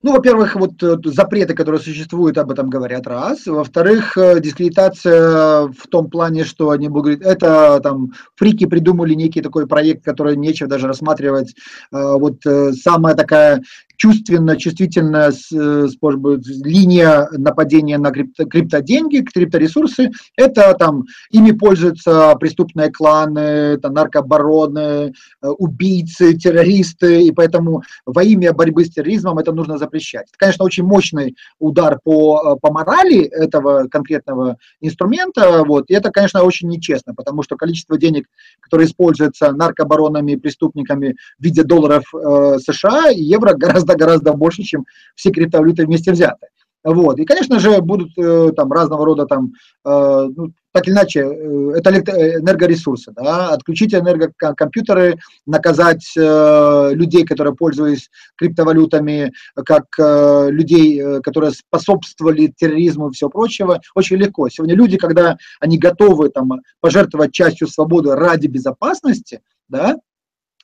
Ну, во-первых, вот э, запреты, которые существуют, об этом говорят, раз. Во-вторых, э, дискредитация в том плане, что они будут это там фрики придумали некий такой проект, который нечего даже рассматривать. Э, вот самая такая чувственно, чувствительная линия нападения на крипто, криптоденьги, крипторесурсы, это там ими пользуются преступные кланы, там, наркобароны, убийцы, террористы, и поэтому во имя борьбы с терроризмом это нужно запрещать. Это, конечно, очень мощный удар по, по морали этого конкретного инструмента, вот, и это, конечно, очень нечестно, потому что количество денег, которые используются наркобаронами, преступниками в виде долларов э, США и евро гораздо-гораздо больше, чем все криптовалюты вместе взятые. Вот. И, конечно же, будут э, там разного рода там, э, ну, так или иначе, э, это энергоресурсы, да, отключить энергокомпьютеры, наказать людей, которые пользовались криптовалютами, как людей, которые способствовали терроризму и всего прочего, очень легко. Сегодня люди, когда они готовы там, пожертвовать частью свободы ради безопасности, да,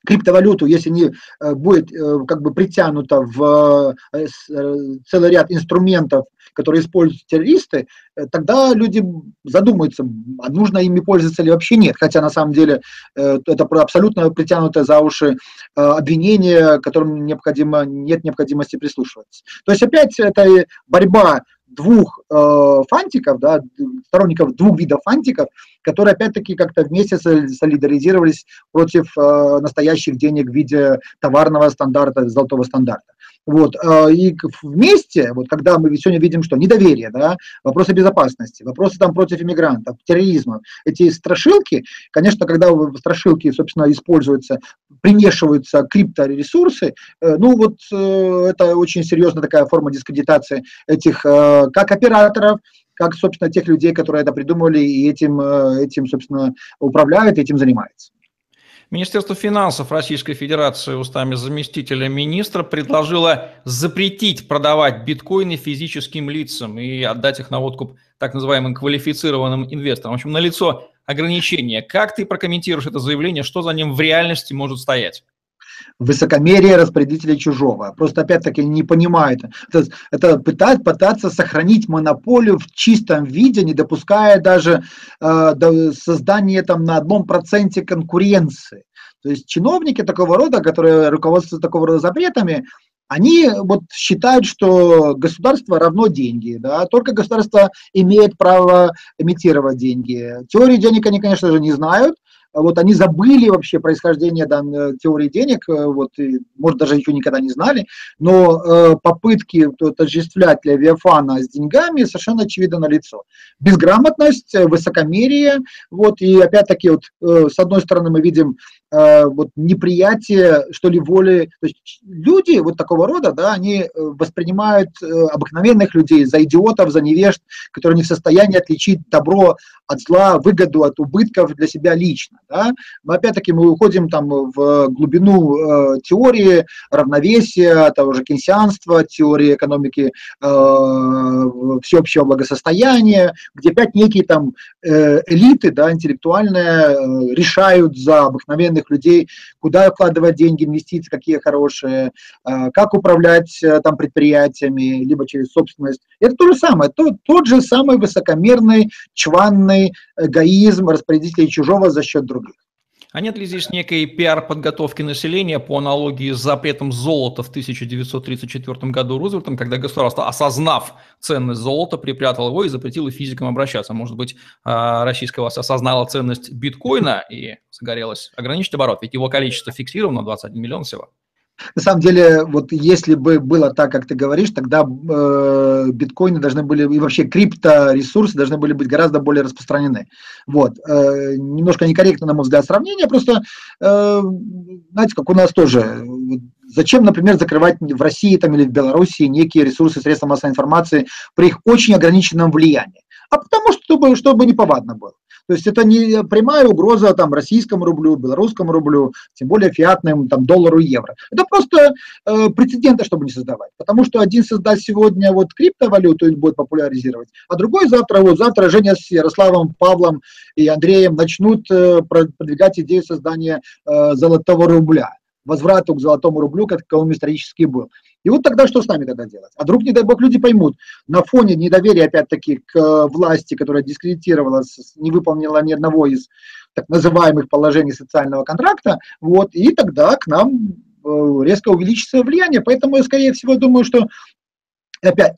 криптовалюту, если не э, будет э, как бы притянуто в э, целый ряд инструментов, которые используют террористы, тогда люди задумаются, а нужно ими пользоваться или вообще нет. Хотя на самом деле это абсолютно притянутое за уши обвинение, которым необходимо, нет необходимости прислушиваться. То есть опять это борьба двух э, фантиков, да, сторонников двух видов фантиков, которые опять-таки как-то вместе солидаризировались против э, настоящих денег в виде товарного стандарта, золотого стандарта. Вот, э, и вместе, вот когда мы сегодня видим, что недоверие, да, вопросы безопасности, вопросы там против иммигрантов, терроризма, эти страшилки, конечно, когда страшилки, собственно, используются, примешиваются крипторесурсы, э, ну вот э, это очень серьезная такая форма дискредитации этих как операторов, как, собственно, тех людей, которые это придумали и этим, этим собственно, управляют, этим занимаются. Министерство финансов Российской Федерации устами заместителя министра предложило запретить продавать биткоины физическим лицам и отдать их на откуп так называемым квалифицированным инвесторам. В общем, налицо ограничения. Как ты прокомментируешь это заявление? Что за ним в реальности может стоять? Высокомерие распорядителя чужого. Просто опять-таки не понимают. Это, это пытать, пытаться сохранить монополию в чистом виде, не допуская даже э, создания там на одном проценте конкуренции. То есть чиновники такого рода, которые руководствуются такого рода запретами, они вот считают, что государство равно деньги, да, только государство имеет право имитировать деньги. Теории денег они, конечно же, не знают, вот они забыли вообще происхождение данной теории денег, э, вот, и, может, даже еще никогда не знали, но э, попытки отождествлять Левиафана с деньгами совершенно очевидно на лицо. Безграмотность, э, высокомерие, вот, и опять-таки, вот, э, с одной стороны, мы видим э, вот, неприятие, что ли, воли, то есть люди вот такого рода, да, они э, воспринимают э, обыкновенных людей за идиотов, за невежд, которые не в состоянии отличить добро от зла, выгоду от убытков для себя лично. Да? Но опять-таки мы уходим там в глубину э, теории равновесия, того же кейнсианства, теории экономики э, всеобщего благосостояния, где опять некие там э, элиты да, интеллектуальные э, решают за обыкновенных людей, куда вкладывать деньги, инвестиции, какие хорошие, э, как управлять э, там предприятиями, либо через собственность. Это то же самое, то, тот же самый высокомерный, чванный эгоизм распорядителей чужого за счет других. А нет ли здесь некой пиар-подготовки населения по аналогии с запретом золота в 1934 году Рузвельтом, когда государство, осознав ценность золота, припрятало его и запретило физикам обращаться? Может быть, а, российская власть осознала ценность биткоина и загорелась ограничить оборот, ведь его количество фиксировано 21 миллион всего. На самом деле, вот если бы было так, как ты говоришь, тогда э, биткоины должны были, и вообще крипторесурсы должны были быть гораздо более распространены. Вот. Э, немножко некорректно, на мой взгляд, сравнение, просто, э, знаете, как у нас тоже, зачем, например, закрывать в России там, или в Беларуси некие ресурсы, средства массовой информации при их очень ограниченном влиянии? А потому что, чтобы, чтобы неповадно было. То есть это не прямая угроза там, российскому рублю, белорусскому рублю, тем более фиатным там, доллару и евро. Это просто э, прецеденты, чтобы не создавать. Потому что один создаст сегодня вот криптовалюту и будет популяризировать, а другой завтра, вот завтра Женя с Ярославом, Павлом и Андреем начнут э, продвигать идею создания э, золотого рубля возврату к золотому рублю, как он исторически был. И вот тогда что с нами тогда делать? А вдруг, не дай бог, люди поймут, на фоне недоверия, опять-таки, к э, власти, которая дискредитировала, не выполнила ни одного из так называемых положений социального контракта, вот, и тогда к нам э, резко увеличится влияние. Поэтому я, скорее всего, думаю, что опять,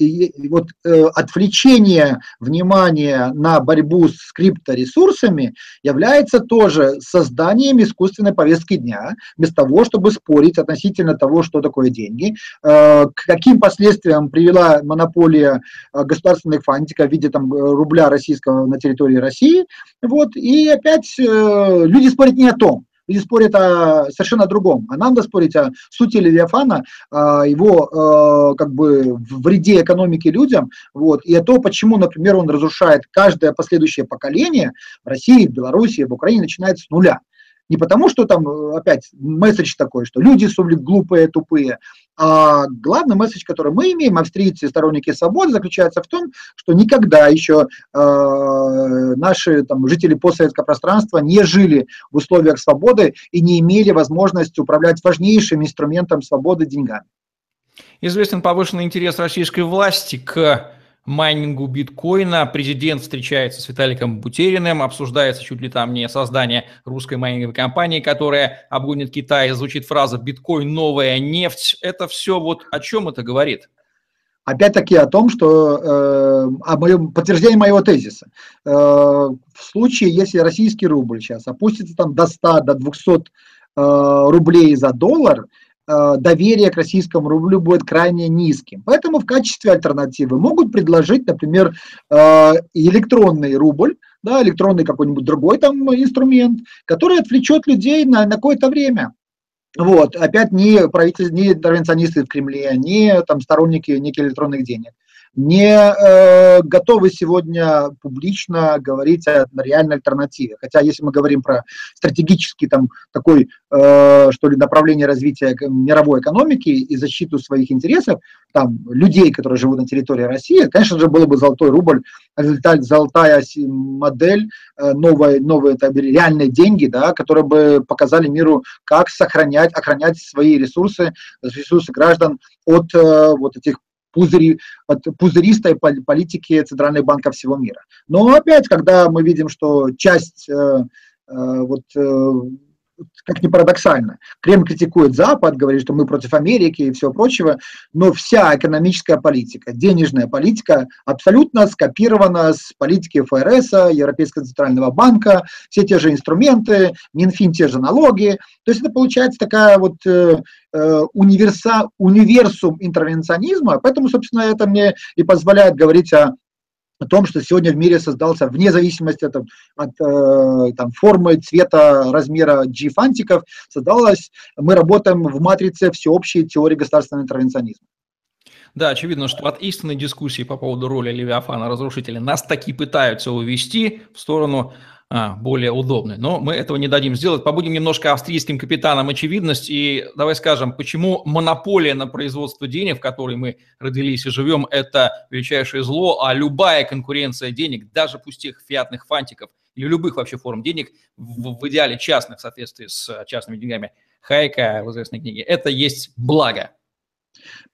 вот э, отвлечение внимания на борьбу с крипторесурсами является тоже созданием искусственной повестки дня, вместо того, чтобы спорить относительно того, что такое деньги, э, к каким последствиям привела монополия э, государственных фантиков в виде там, рубля российского на территории России. Вот, и опять люди спорят не о том, Люди спорят о совершенно другом. А надо спорить о сути Левиафана, о его как бы вреде экономике людям, вот, и о том, почему, например, он разрушает каждое последующее поколение в России, в Беларуси, в Украине начинает с нуля. Не потому, что там э, опять месседж такой, что люди глупые, тупые, а главный месседж, который мы имеем, австрийцы, сторонники свободы, заключается в том, что никогда еще э, наши там, жители постсоветского пространства не жили в условиях свободы и не имели возможности управлять важнейшим инструментом свободы деньгами. Известен повышенный интерес российской власти к майнингу биткоина. Президент встречается с Виталиком Бутериным, обсуждается чуть ли там не создание русской майнинговой компании, которая обгонит Китай. Звучит фраза «биткоин – новая нефть». Это все вот о чем это говорит? Опять-таки о том, что э, о моем, подтверждение моего тезиса. Э, в случае, если российский рубль сейчас опустится там до 100, до 200 э, рублей за доллар, доверие к российскому рублю будет крайне низким. Поэтому в качестве альтернативы могут предложить, например, э, электронный рубль, да, электронный какой-нибудь другой там инструмент, который отвлечет людей на, на какое-то время. Вот, опять не правительство, не интервенционисты в Кремле, не там сторонники неких электронных денег не э, готовы сегодня публично говорить о реальной альтернативе. Хотя если мы говорим про стратегический там такой, э, что ли, направление развития мировой экономики и защиту своих интересов, там, людей, которые живут на территории России, конечно же, было бы золотой рубль, золотая модель, э, новые, новые там, реальные деньги, да, которые бы показали миру, как сохранять, охранять свои ресурсы, ресурсы граждан от э, вот этих пузыри, от пузыристой политики центральных банков всего мира. Но опять, когда мы видим, что часть э, э, вот, э, как ни парадоксально. Кремль критикует Запад, говорит, что мы против Америки и всего прочего, но вся экономическая политика, денежная политика абсолютно скопирована с политики ФРС, Европейского центрального банка, все те же инструменты, Минфин те же налоги. То есть это получается такая вот э, э универса, универсум интервенционизма, поэтому, собственно, это мне и позволяет говорить о о том, что сегодня в мире создался, вне зависимости от, от э, там, формы, цвета, размера G-фантиков, создалось, мы работаем в матрице всеобщей теории государственного интервенционизма. Да, очевидно, что от истинной дискуссии по поводу роли Левиафана разрушителя нас таки пытаются увести в сторону а, более удобной. Но мы этого не дадим сделать. Побудем немножко австрийским капитаном очевидность. И давай скажем, почему монополия на производство денег, в которой мы родились и живем, это величайшее зло, а любая конкуренция денег, даже пусть тех фиатных фантиков или любых вообще форм денег, в, в идеале частных в соответствии с частными деньгами Хайка в известной книге, это есть благо.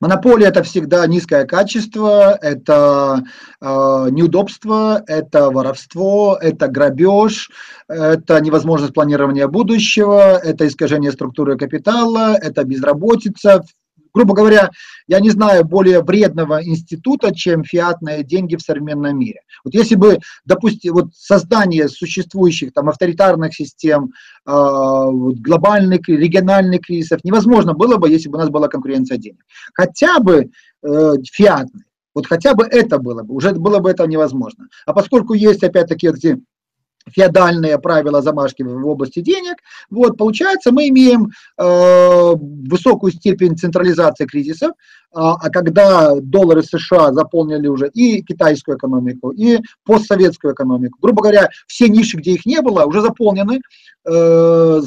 Монополия – это всегда низкое качество, это э, неудобство, это воровство, это грабеж, это невозможность планирования будущего, это искажение структуры капитала, это безработица, грубо говоря, я не знаю более вредного института, чем фиатные деньги в современном мире. Вот если бы, допустим, вот создание существующих там авторитарных систем, э, глобальных, региональных кризисов невозможно было бы, если бы у нас была конкуренция денег. Хотя бы э, фиатный. Вот хотя бы это было бы, уже было бы это невозможно. А поскольку есть опять-таки эти феодальные правила замашки в области денег, вот, получается, мы имеем э, высокую степень централизации кризисов, а, а когда доллары США заполнили уже и китайскую экономику, и постсоветскую экономику, грубо говоря, все ниши, где их не было, уже заполнены, э,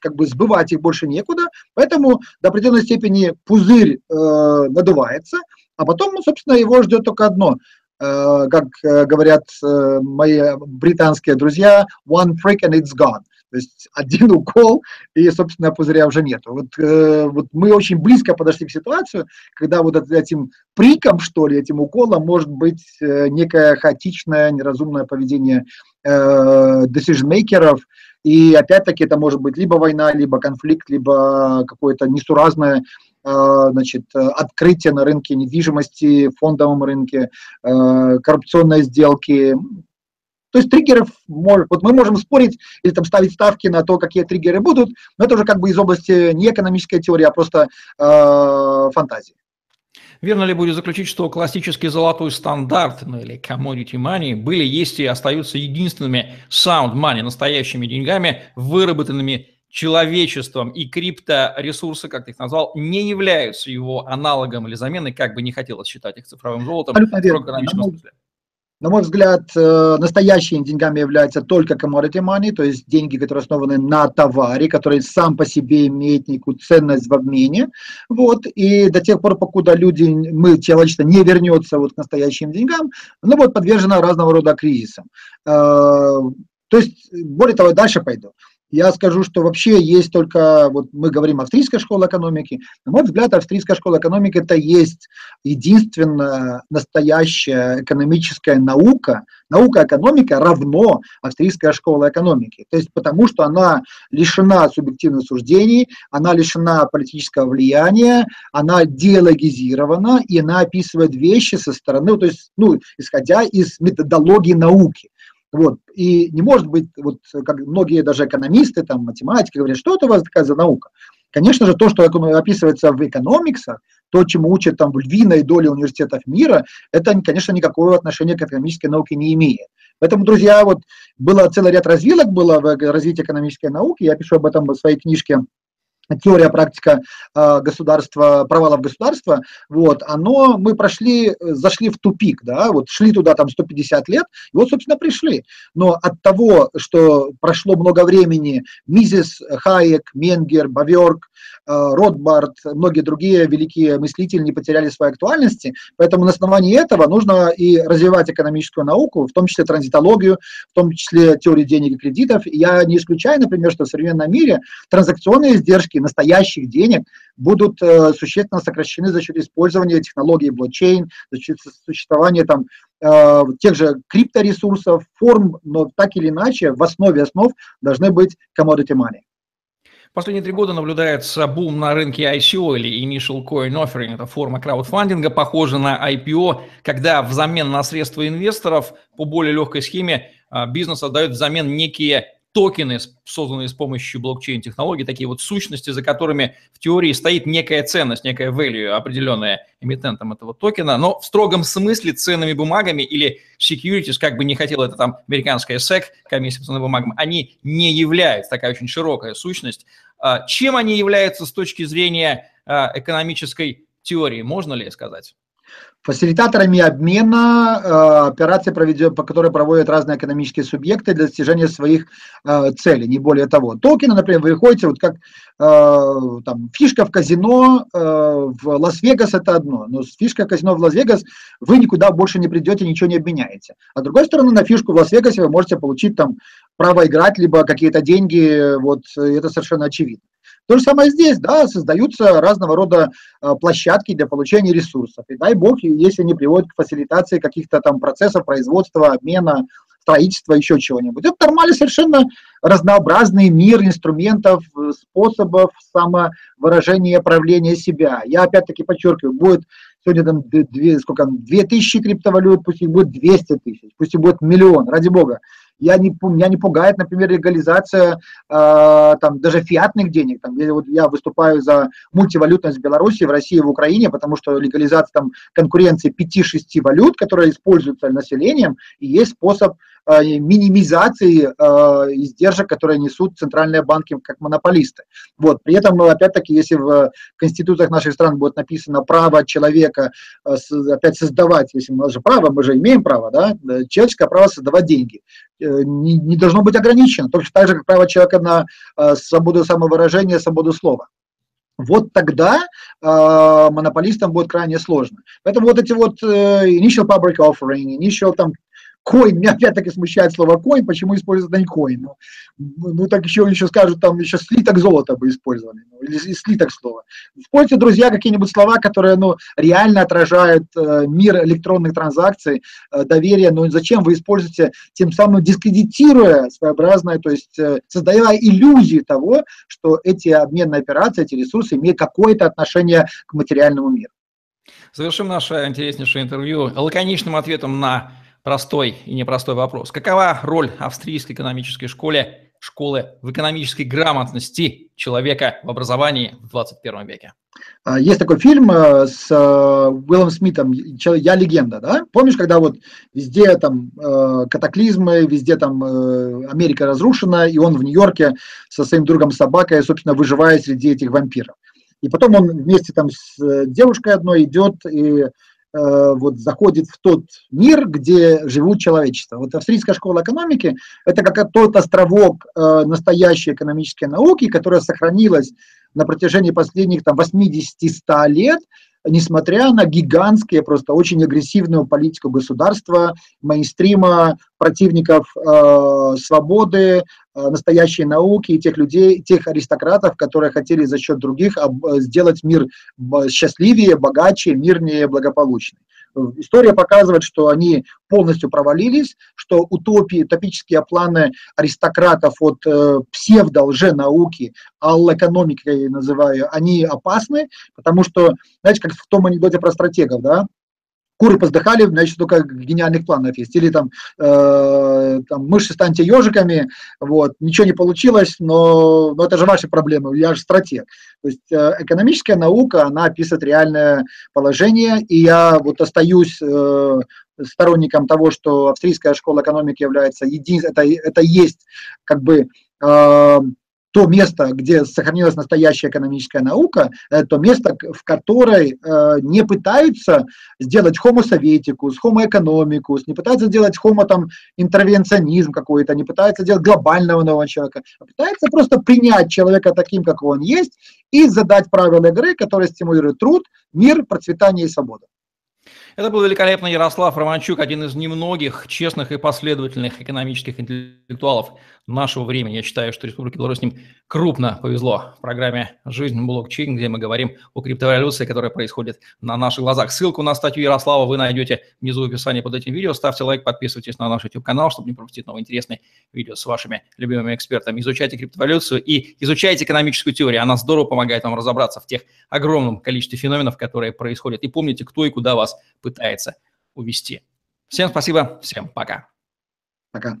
как бы сбывать их больше некуда, поэтому до определенной степени пузырь э, надувается, а потом, ну, собственно, его ждет только одно – Э, как э, говорят э, мои британские друзья, one prick and it's gone. То есть один укол, и, собственно, пузыря уже нет. Вот, вот мы очень близко подошли к ситуации, когда вот этим приком, что ли, этим уколом может быть некое хаотичное, неразумное поведение decision-мейкеров, и опять-таки это может быть либо война, либо конфликт, либо какое-то несуразное Э, значит, открытие на рынке недвижимости, фондовом рынке, э, коррупционные сделки. То есть триггеров, вот мы можем спорить или там ставить ставки на то, какие триггеры будут, но это уже как бы из области не экономической теории, а просто э, фантазии. Верно ли будет заключить, что классический золотой стандарт, ну или commodity money, были, есть и остаются единственными sound money, настоящими деньгами, выработанными человечеством и крипторесурсы, как ты их назвал, не являются его аналогом или заменой, как бы не хотелось считать их цифровым золотом в экономическом смысле. На мой взгляд, э, настоящими деньгами являются только commodity money, то есть деньги, которые основаны на товаре, который сам по себе имеет некую ценность в обмене. Вот. И до тех пор, покуда люди, мы, человечество не вернется вот к настоящим деньгам, ну вот подвержено разного рода кризисам. Э, то есть, более того, дальше пойду. Я скажу, что вообще есть только, вот мы говорим австрийская школа экономики, на мой взгляд, австрийская школа экономики это есть единственная настоящая экономическая наука, наука экономика равно австрийская школа экономики. То есть потому что она лишена субъективных суждений, она лишена политического влияния, она диалогизирована, и она описывает вещи со стороны, то есть, ну, исходя из методологии науки. Вот. И не может быть, вот как многие даже экономисты, там, математики говорят, что это у вас такая за наука? Конечно же, то, что описывается в экономиксах, то, чему учат там в львиной доле университетов мира, это, конечно, никакого отношения к экономической науке не имеет. Поэтому, друзья, вот было целый ряд развилок было в развитии экономической науки, я пишу об этом в своей книжке теория, практика э, государства, провалов государства, вот, оно, мы прошли, зашли в тупик, да, вот шли туда там 150 лет, и вот, собственно, пришли. Но от того, что прошло много времени, Мизис, Хайек, Менгер, Баверк, э, Ротбард, многие другие великие мыслители не потеряли своей актуальности, поэтому на основании этого нужно и развивать экономическую науку, в том числе транзитологию, в том числе теорию денег и кредитов. Я не исключаю, например, что в современном мире транзакционные издержки настоящих денег будут э, существенно сокращены за счет использования технологии блокчейн, за счет существования там э, тех же крипторесурсов, форм, но так или иначе в основе основ должны быть commodity money. Последние три года наблюдается бум на рынке ICO или Initial Coin Offering. Это форма краудфандинга, похожа на IPO, когда взамен на средства инвесторов по более легкой схеме э, бизнес отдает взамен некие токены, созданные с помощью блокчейн-технологий, такие вот сущности, за которыми в теории стоит некая ценность, некая value, определенная эмитентом этого токена, но в строгом смысле ценными бумагами или securities, как бы не хотела это там американская SEC, комиссия по ценным бумагам, они не являются, такая очень широкая сущность. А, чем они являются с точки зрения а, экономической теории, можно ли сказать? Фасилитаторами обмена э, проведет, по которой проводят разные экономические субъекты для достижения своих э, целей, не более того. Токены, например, вы выходите, вот как э, там, фишка в казино в Лас-Вегас это одно, но с фишкой в казино в Лас-Вегас вы никуда больше не придете, ничего не обменяете. А с другой стороны, на фишку в Лас-Вегасе вы можете получить там право играть, либо какие-то деньги, вот это совершенно очевидно. То же самое здесь, да, создаются разного рода э, площадки для получения ресурсов. И дай бог, если они приводят к фасилитации каких-то там процессов производства, обмена, строительства, еще чего-нибудь. Это нормальный совершенно разнообразный мир инструментов, способов самовыражения, проявления себя. Я опять-таки подчеркиваю, будет сегодня там две, сколько, 2000 криптовалют, пусть их будет 200 тысяч, пусть их будет миллион, ради бога. Я не, меня не пугает, например, легализация э, там, даже фиатных денег. Там, я, вот, я выступаю за мультивалютность в Беларуси, в России, в Украине, потому что легализация там, конкуренции 5-6 валют, которые используются населением, и есть способ Э, минимизации э, издержек, которые несут центральные банки как монополисты. Вот. При этом, опять-таки, если в конституциях наших стран будет написано право человека э, опять создавать, если мы же право, мы же имеем право, да, человеческое право создавать деньги, не, не должно быть ограничено, точно так же, как право человека на свободу самовыражения, свободу слова вот тогда э, монополистам будет крайне сложно. Поэтому вот эти вот э, initial public offering, initial там Коин, меня опять-таки смущает слово коин, почему используют дайкоин? Ну, ну, так еще, еще скажут, там еще слиток золота бы использовали, ну, или слиток слова. Используйте, друзья, какие-нибудь слова, которые, ну, реально отражают э, мир электронных транзакций, э, доверие, но зачем вы используете, тем самым дискредитируя своеобразное, то есть э, создавая иллюзию того, что эти обменные операции, эти ресурсы имеют какое-то отношение к материальному миру. Завершим наше интереснейшее интервью лаконичным ответом на простой и непростой вопрос. Какова роль австрийской экономической школы, школы в экономической грамотности человека в образовании в 21 веке? А, есть такой фильм э, с э, Уиллом Смитом «Я легенда», да? Помнишь, когда вот везде там э, катаклизмы, везде там Америка разрушена, и он в Нью-Йорке со своим другом собакой, собственно, выживает среди этих вампиров. И потом он вместе там с девушкой одной идет и вот заходит в тот мир, где живут человечество. Вот австрийская школа экономики – это как тот островок э, настоящей экономической науки, которая сохранилась на протяжении последних там, 80-100 лет, несмотря на гигантские, просто очень агрессивную политику государства, мейнстрима, противников э, свободы, э, настоящей науки и тех людей, тех аристократов, которые хотели за счет других об, сделать мир счастливее, богаче, мирнее, благополучнее. История показывает, что они полностью провалились, что утопии, утопические планы аристократов от э, псевдо-лженауки, ее называю, они опасны, потому что, знаете, как в том анекдоте про стратегов, да, куры поздыхали, значит, только гениальных планов есть. Или там, э, там мыши станьте ежиками, вот, ничего не получилось, но, но это же ваши проблемы, я же стратег. То есть э, экономическая наука, она описывает реальное положение, и я вот остаюсь э, сторонником того, что австрийская школа экономики является единственной, это, это есть как бы э, то место, где сохранилась настоящая экономическая наука, это то место, в которой э, не пытаются сделать советикус, homo economicus, не пытаются сделать homo там интервенционизм какой-то, не пытаются сделать глобального нового человека, а пытаются просто принять человека таким, как он есть, и задать правила игры, которые стимулируют труд, мир, процветание и свободу. Это был великолепный Ярослав Романчук, один из немногих честных и последовательных экономических интеллектуалов нашего времени. Я считаю, что Республике Беларусь с ним крупно повезло в программе «Жизнь блокчейн», где мы говорим о криптовалюции, которая происходит на наших глазах. Ссылку на статью Ярослава вы найдете внизу в описании под этим видео. Ставьте лайк, подписывайтесь на наш YouTube-канал, чтобы не пропустить новые интересные видео с вашими любимыми экспертами. Изучайте криптовалюцию и изучайте экономическую теорию. Она здорово помогает вам разобраться в тех огромном количестве феноменов, которые происходят. И помните, кто и куда вас пытается увести. Всем спасибо, всем пока. Пока.